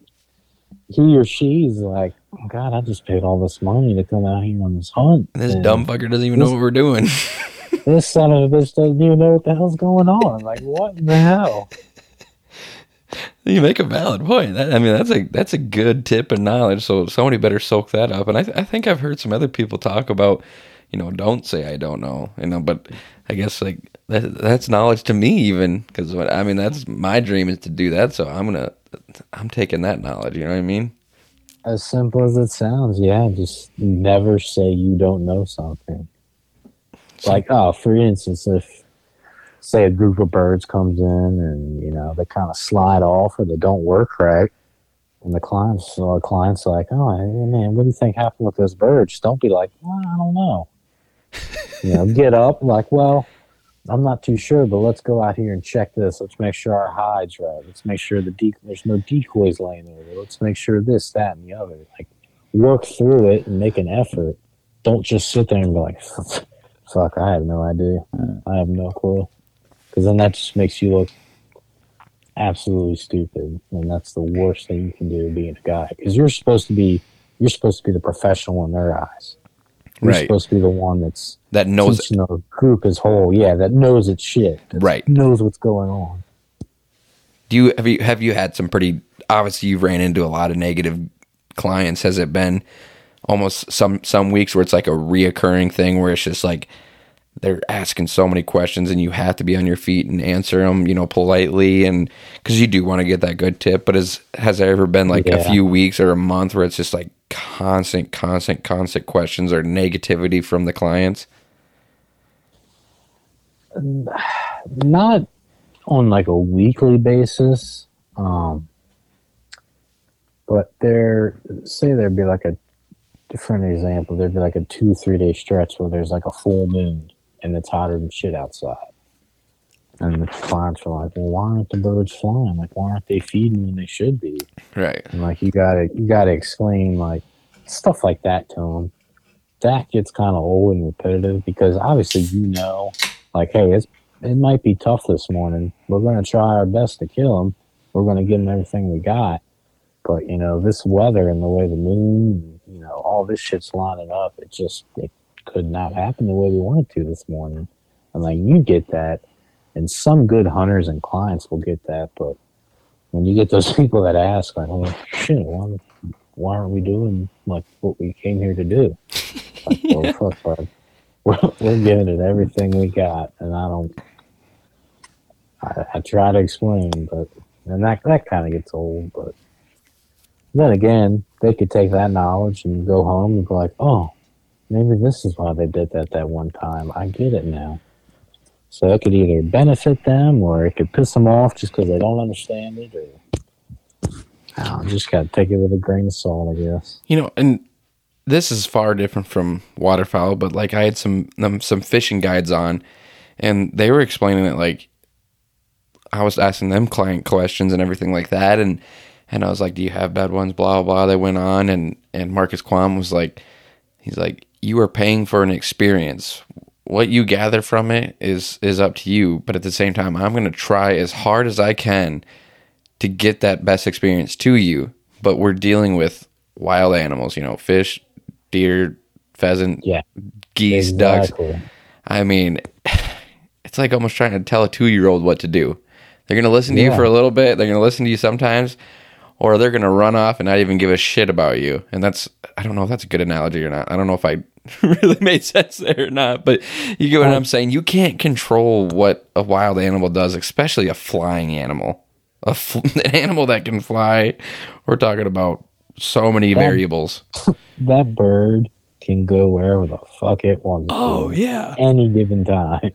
he or she's like oh god i just paid all this money to come out here on this hunt and this and dumb fucker doesn't even this, know what we're doing this son of a bitch doesn't even know what the hell's going on like what in the hell you make a valid point. I mean, that's a that's a good tip and knowledge. So somebody better soak that up. And I, th- I think I've heard some other people talk about, you know, don't say I don't know. You know, but I guess like that, that's knowledge to me even because what I mean that's my dream is to do that. So I'm gonna I'm taking that knowledge. You know what I mean? As simple as it sounds, yeah. Just never say you don't know something. Like, oh, for instance, if say a group of birds comes in and you know they kind of slide off or they don't work right and the clients uh, clients like oh man what do you think happened with those birds don't be like well, i don't know you know get up like well i'm not too sure but let's go out here and check this. Let's make sure our hide's right. Let's make sure the de- there's no decoys laying over let's make sure this that and the other. Like work through it and make an effort. Don't just sit there and be like fuck i have no idea. Hmm. I have no clue. Because then that just makes you look absolutely stupid, and that's the worst thing you can do being a guy. Because you're supposed to be you're supposed to be the professional in their eyes. You're right. supposed to be the one that's that knows the group as whole. Yeah, that knows its shit. Right, knows what's going on. Do you have you have you had some pretty obviously you've ran into a lot of negative clients? Has it been almost some some weeks where it's like a reoccurring thing where it's just like they're asking so many questions and you have to be on your feet and answer them, you know, politely and because you do want to get that good tip. But has has there ever been like yeah. a few weeks or a month where it's just like constant, constant, constant questions or negativity from the clients? Not on like a weekly basis, um, but there, say there'd be like a different example. There'd be like a two, three day stretch where there's like a full moon and it's hotter than shit outside. And the clients are like, "Well, why aren't the birds flying? Like, why aren't they feeding when they should be?" Right. And like, you gotta you gotta explain like stuff like that to them. That gets kind of old and repetitive because obviously you know, like, hey, it's it might be tough this morning. We're gonna try our best to kill them. We're gonna give them everything we got. But you know, this weather and the way the moon, you know, all this shit's lining up. It just it could not happen the way we wanted to this morning. And like you get that, and some good hunters and clients will get that, but when you get those people that ask, like, oh shit, why, why aren't we doing like what we came here to do? Like, well, fuck, we're, we're giving it everything we got, and I don't. I, I try to explain, but and that that kind of gets old. But then again, they could take that knowledge and go home and be like, "Oh, maybe this is why they did that that one time. I get it now." So it could either benefit them or it could piss them off just because they don't understand it, or I know, just gotta take it with a grain of salt, I guess. You know, and this is far different from waterfowl, but like I had some um, some fishing guides on, and they were explaining it like I was asking them client questions and everything like that, and and I was like, "Do you have bad ones?" Blah blah. They went on, and and Marcus Quam was like, he's like, "You are paying for an experience. What you gather from it is is up to you. But at the same time, I'm going to try as hard as I can to get that best experience to you. But we're dealing with wild animals, you know, fish, deer, pheasant, Yeah, geese, ducks. I mean, it's like almost trying to tell a two year old what to do. They're going to listen to you for a little bit. They're going to listen to you sometimes, or they're going to run off and not even give a shit about you. And that's, I don't know if that's a good analogy or not. I don't know if I really made sense there or not, but you get what I'm saying. You can't control what a wild animal does, especially a flying animal. A fl- an animal that can fly. We're talking about so many variables. That bird can go wherever the fuck it wants. Oh, to, yeah. any given time.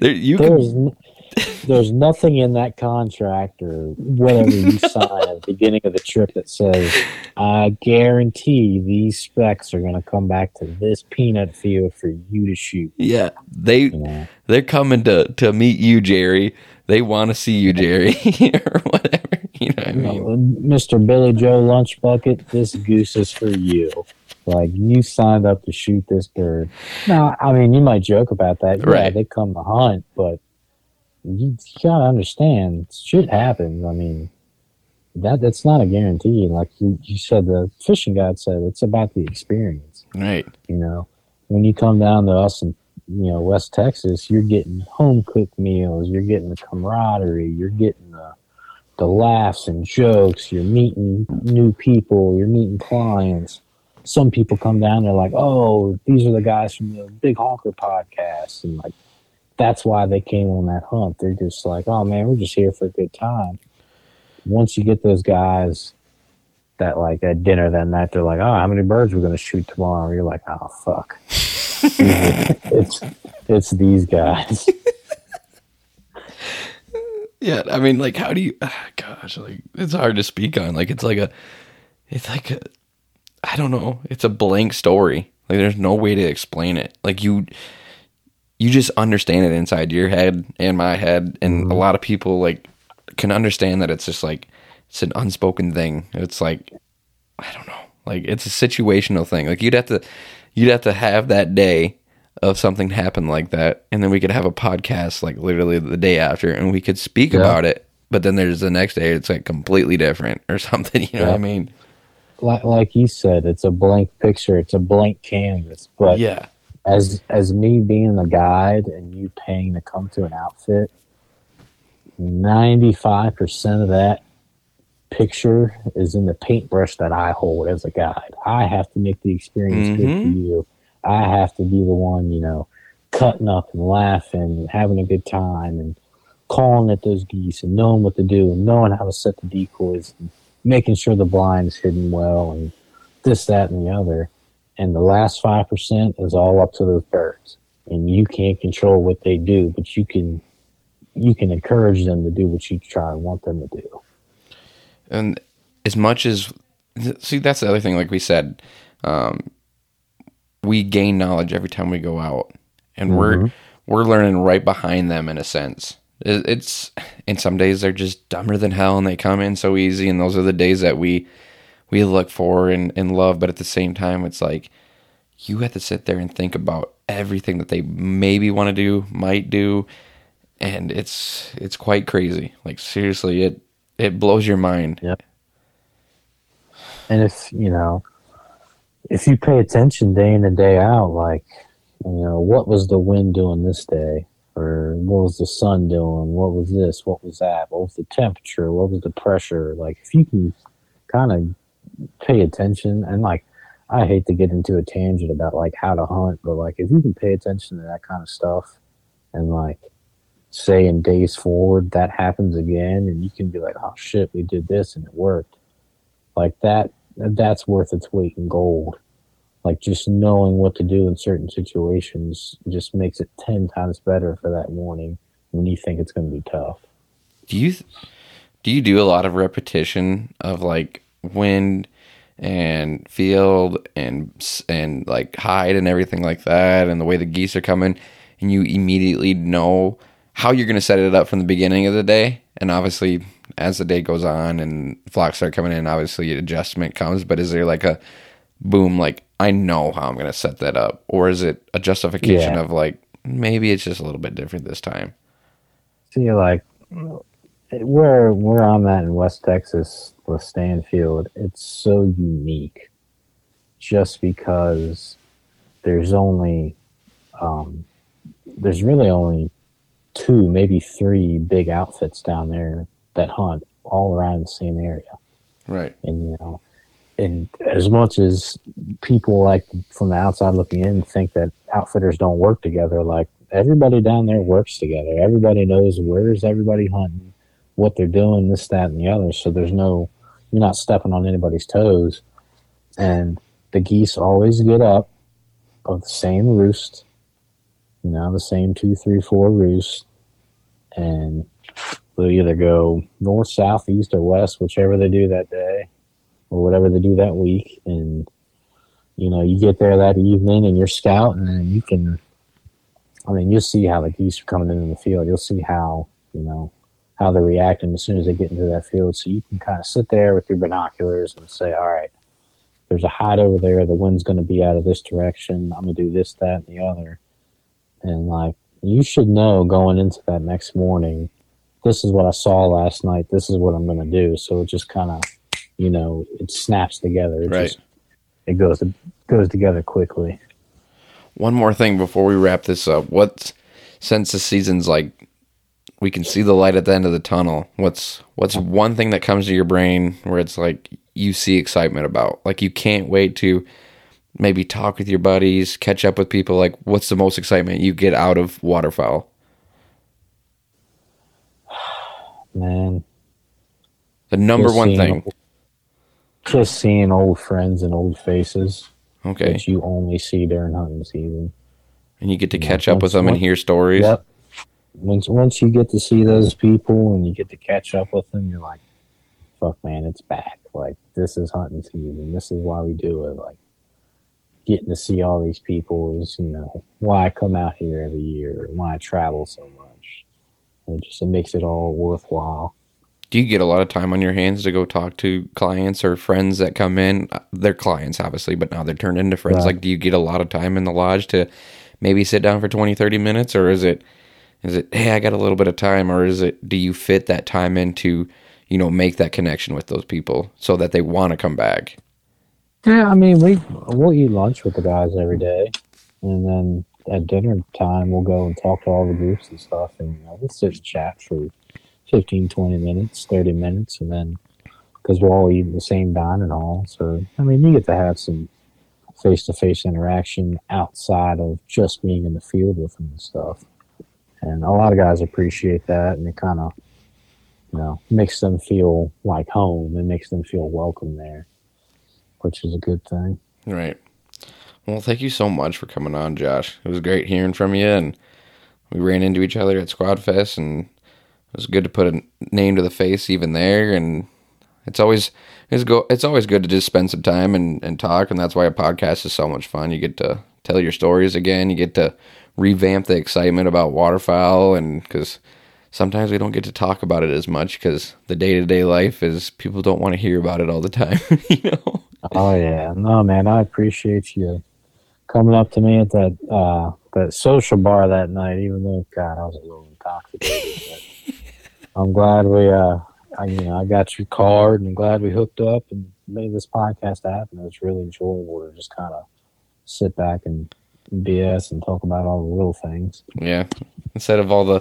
There, you can There's n- there's nothing in that contract or whatever you sign at the beginning of the trip that says, "I guarantee these specs are going to come back to this peanut field for you to shoot." Yeah, they You know, they're coming to to meet you, Jerry. They want to see you, Jerry, or whatever. You know what I mean? Mr. Billy Joe Lunch Bucket, this goose is for you. Like you signed up to shoot this bird. Now, I mean, you might joke about that. Yeah, they come to hunt, but you, gotta understand, shit happens. I mean, that that's not a guarantee. Like you, you said, the fishing guide said, it's about the experience. Right. You know, when you come down to us in you know West Texas, you're getting home cooked meals, you're getting the camaraderie, you're getting the the laughs and jokes, you're meeting new people, you're meeting clients. Some people come down, they're like, "Oh, these are the guys from the Big Honker podcast," and like that's why they came on that hunt. They're just like, "Oh man, we're just here for a good time." Once you get those guys that like at dinner that night, they're like, "Oh, how many birds we're gonna shoot tomorrow?" You're like, "Oh fuck." it's it's these guys. Yeah, I mean, like, how do you? ah, gosh, like, it's hard to speak on. Like, it's like a, it's like a, I don't know. It's a blank story. Like, there's no way to explain it. Like, you, you just understand it inside your head and my head, and a mm-hmm. lot of people like can understand that it's just like it's an unspoken thing. It's like I don't know. Like, it's a situational thing. Like, you'd have to, you'd have to have that day of something happen like that and then we could have a podcast like literally the day after and we could speak Yeah. about it but then there's the next day it's like completely different or something you know what i mean like like you said, it's a blank picture, it's a blank canvas. But yeah as as me being the guide and you paying to come to an outfit, ninety five percent of that picture is in the paintbrush that I hold as a guide. I have to make the experience good for Mhm. you. I have to be the one, you know, cutting up and laughing and having a good time and calling at those geese and knowing what to do and knowing how to set the decoys and making sure the blind is hidden well and this, that, and the other. And the last 5% is all up to those birds. And you can't control what they do, but you can you can encourage them to do what you try and want them to do. and as much as see that's the other thing like we said um, we gain knowledge every time we go out and we're we're learning right behind them in a sense It- it's and some days they're just dumber than hell and they come in so easy and those are the days that we we look for and, and love but at the same time it's like you have to sit there and think about everything that they maybe want to do might do and it's it's quite crazy like seriously it it blows your mind Yep. And if, you know, if you pay attention day in and day out, like, you know, what was the wind doing this day? Or what was the sun doing? What was this? What was that? What was the temperature? What was the pressure? Like, if you can kind of pay attention and, like, I hate to get into a tangent about like how to hunt, but like if you can pay attention to that kind of stuff and like say in days forward that happens again and you can be like, oh shit, we did this and it worked. Like that, that's worth its weight in gold. Like just knowing what to do in certain situations just makes it 10 times better for that morning when you think it's going to be tough. Do you do you do a lot of repetition of like wind and field and and like hide and everything like that and the way the geese are coming and you immediately know how you're going to set it up from the beginning of the day. And obviously as the day goes on and flocks start coming in obviously adjustment comes but is there like a boom like i know how i'm going to set that up? Or is it a justification Yeah. of like maybe it's just a little bit different this time? See, you like where where I'm at in West Texas, the Stanfield, it's so unique, just because there's only um, there's really only two, maybe three big outfits down there that hunt all around the same area. Right. And you know and as much as people like from the outside looking in think that outfitters don't work together like everybody down there works together. Everybody knows where's everybody hunting what they're doing this that and the other so there's no you're not stepping on anybody's toes and the geese always get up of the same roost you know the same two three four roost and they'll either go north south east or west whichever they do that day or whatever they do that week. And, you know, you get there that evening and you're scouting and you can, I mean, you'll see how the geese are coming in the field. You'll see how, you know, how they're reacting as soon as they get into that field. So you can kind of sit there with your binoculars and say, all right, there's a hide over there. The wind's going to be out of this direction. I'm going to do this, that, and the other. And like, you should know going into that next morning, this is what I saw last night. This is what I'm going to do. So it just kind of, you know, it snaps together. It Right. just it goes goes together quickly. One more thing before we wrap this up. What since the season's like we can see the light at the end of the tunnel. What's what's one thing that comes to your brain where it's like you see excitement about? Like you can't wait to maybe talk with your buddies, catch up with people. Like what's the most excitement you get out of waterfowl? Man, The number just one seeing thing. just seeing old friends and old faces Okay. that you only see during hunting season. And you get to Yeah, catch up with them and hear stories. Yep. Once once you get to see those people and you get to catch up with them, you're like, "Fuck, man, it's back! Like this is hunting season. This is why we do it. Like getting to see all these people is, you know, why I come out here every year why I travel so much. It just it makes it all worthwhile. Do you get a lot of time on your hands to go talk to clients or friends that come in? Uh, They're clients, obviously, but now they're turned into friends. Right. Like, do you get a lot of time in the lodge to maybe sit down for 20, 30 minutes? Or is it, is it, hey, I got a little bit of time? Or is it, do you fit that time into, you know, make that connection with those people so that they want to come back? Yeah, I mean, we we'll eat lunch with the guys every day, and then at dinner time we'll go and talk to all the groups and stuff, and you know, we'll sit and chat for 15, 20 minutes, thirty minutes, and then because we're all eating the same dining hall, so I mean, you get to have some face to face interaction outside of just being in the field with them and stuff, and a lot of guys appreciate that, and it kind of you know makes them feel like home, and makes them feel welcome there which is a good thing. Right. Well, thank you so much for coming on, Josh. It was great hearing from you, and we ran into each other at Squad Fest, and it was good to put a name to the face even there. And it's always it's go it's always good to just spend some time and, and talk, and that's why a podcast is so much fun. You get to tell your stories again. You get to revamp the excitement about waterfowl, and because sometimes we don't get to talk about it as much because the day to day life is people don't want to hear about it all the time. you know. Oh yeah, no man, I appreciate you coming up to me at that uh, that social bar that night. Even though God, I was a little intoxicated, I'm glad we uh, I, you know, I got your card and glad we hooked up and made this podcast happen. It was really enjoyable to just kind of sit back and BS and talk about all the little things. Yeah. Instead of all the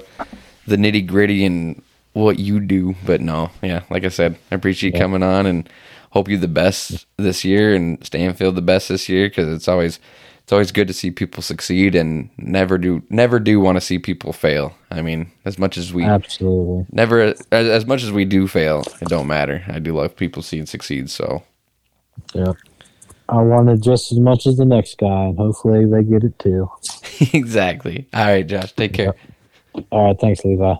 the nitty gritty and what you do. But no, yeah, like I said, I appreciate you Yeah. coming on and hope you the best this year and Stanfield the best this year because it's always it's always good to see people succeed and never do never do want to see people fail. I mean, as much as we Absolutely. never as, as much as we do fail, it don't matter. I do love people seeing succeed. So Yep. I want it just as much as the next guy, and hopefully they get it too. exactly. All right, Josh, take care. All right. Thanks, Levi.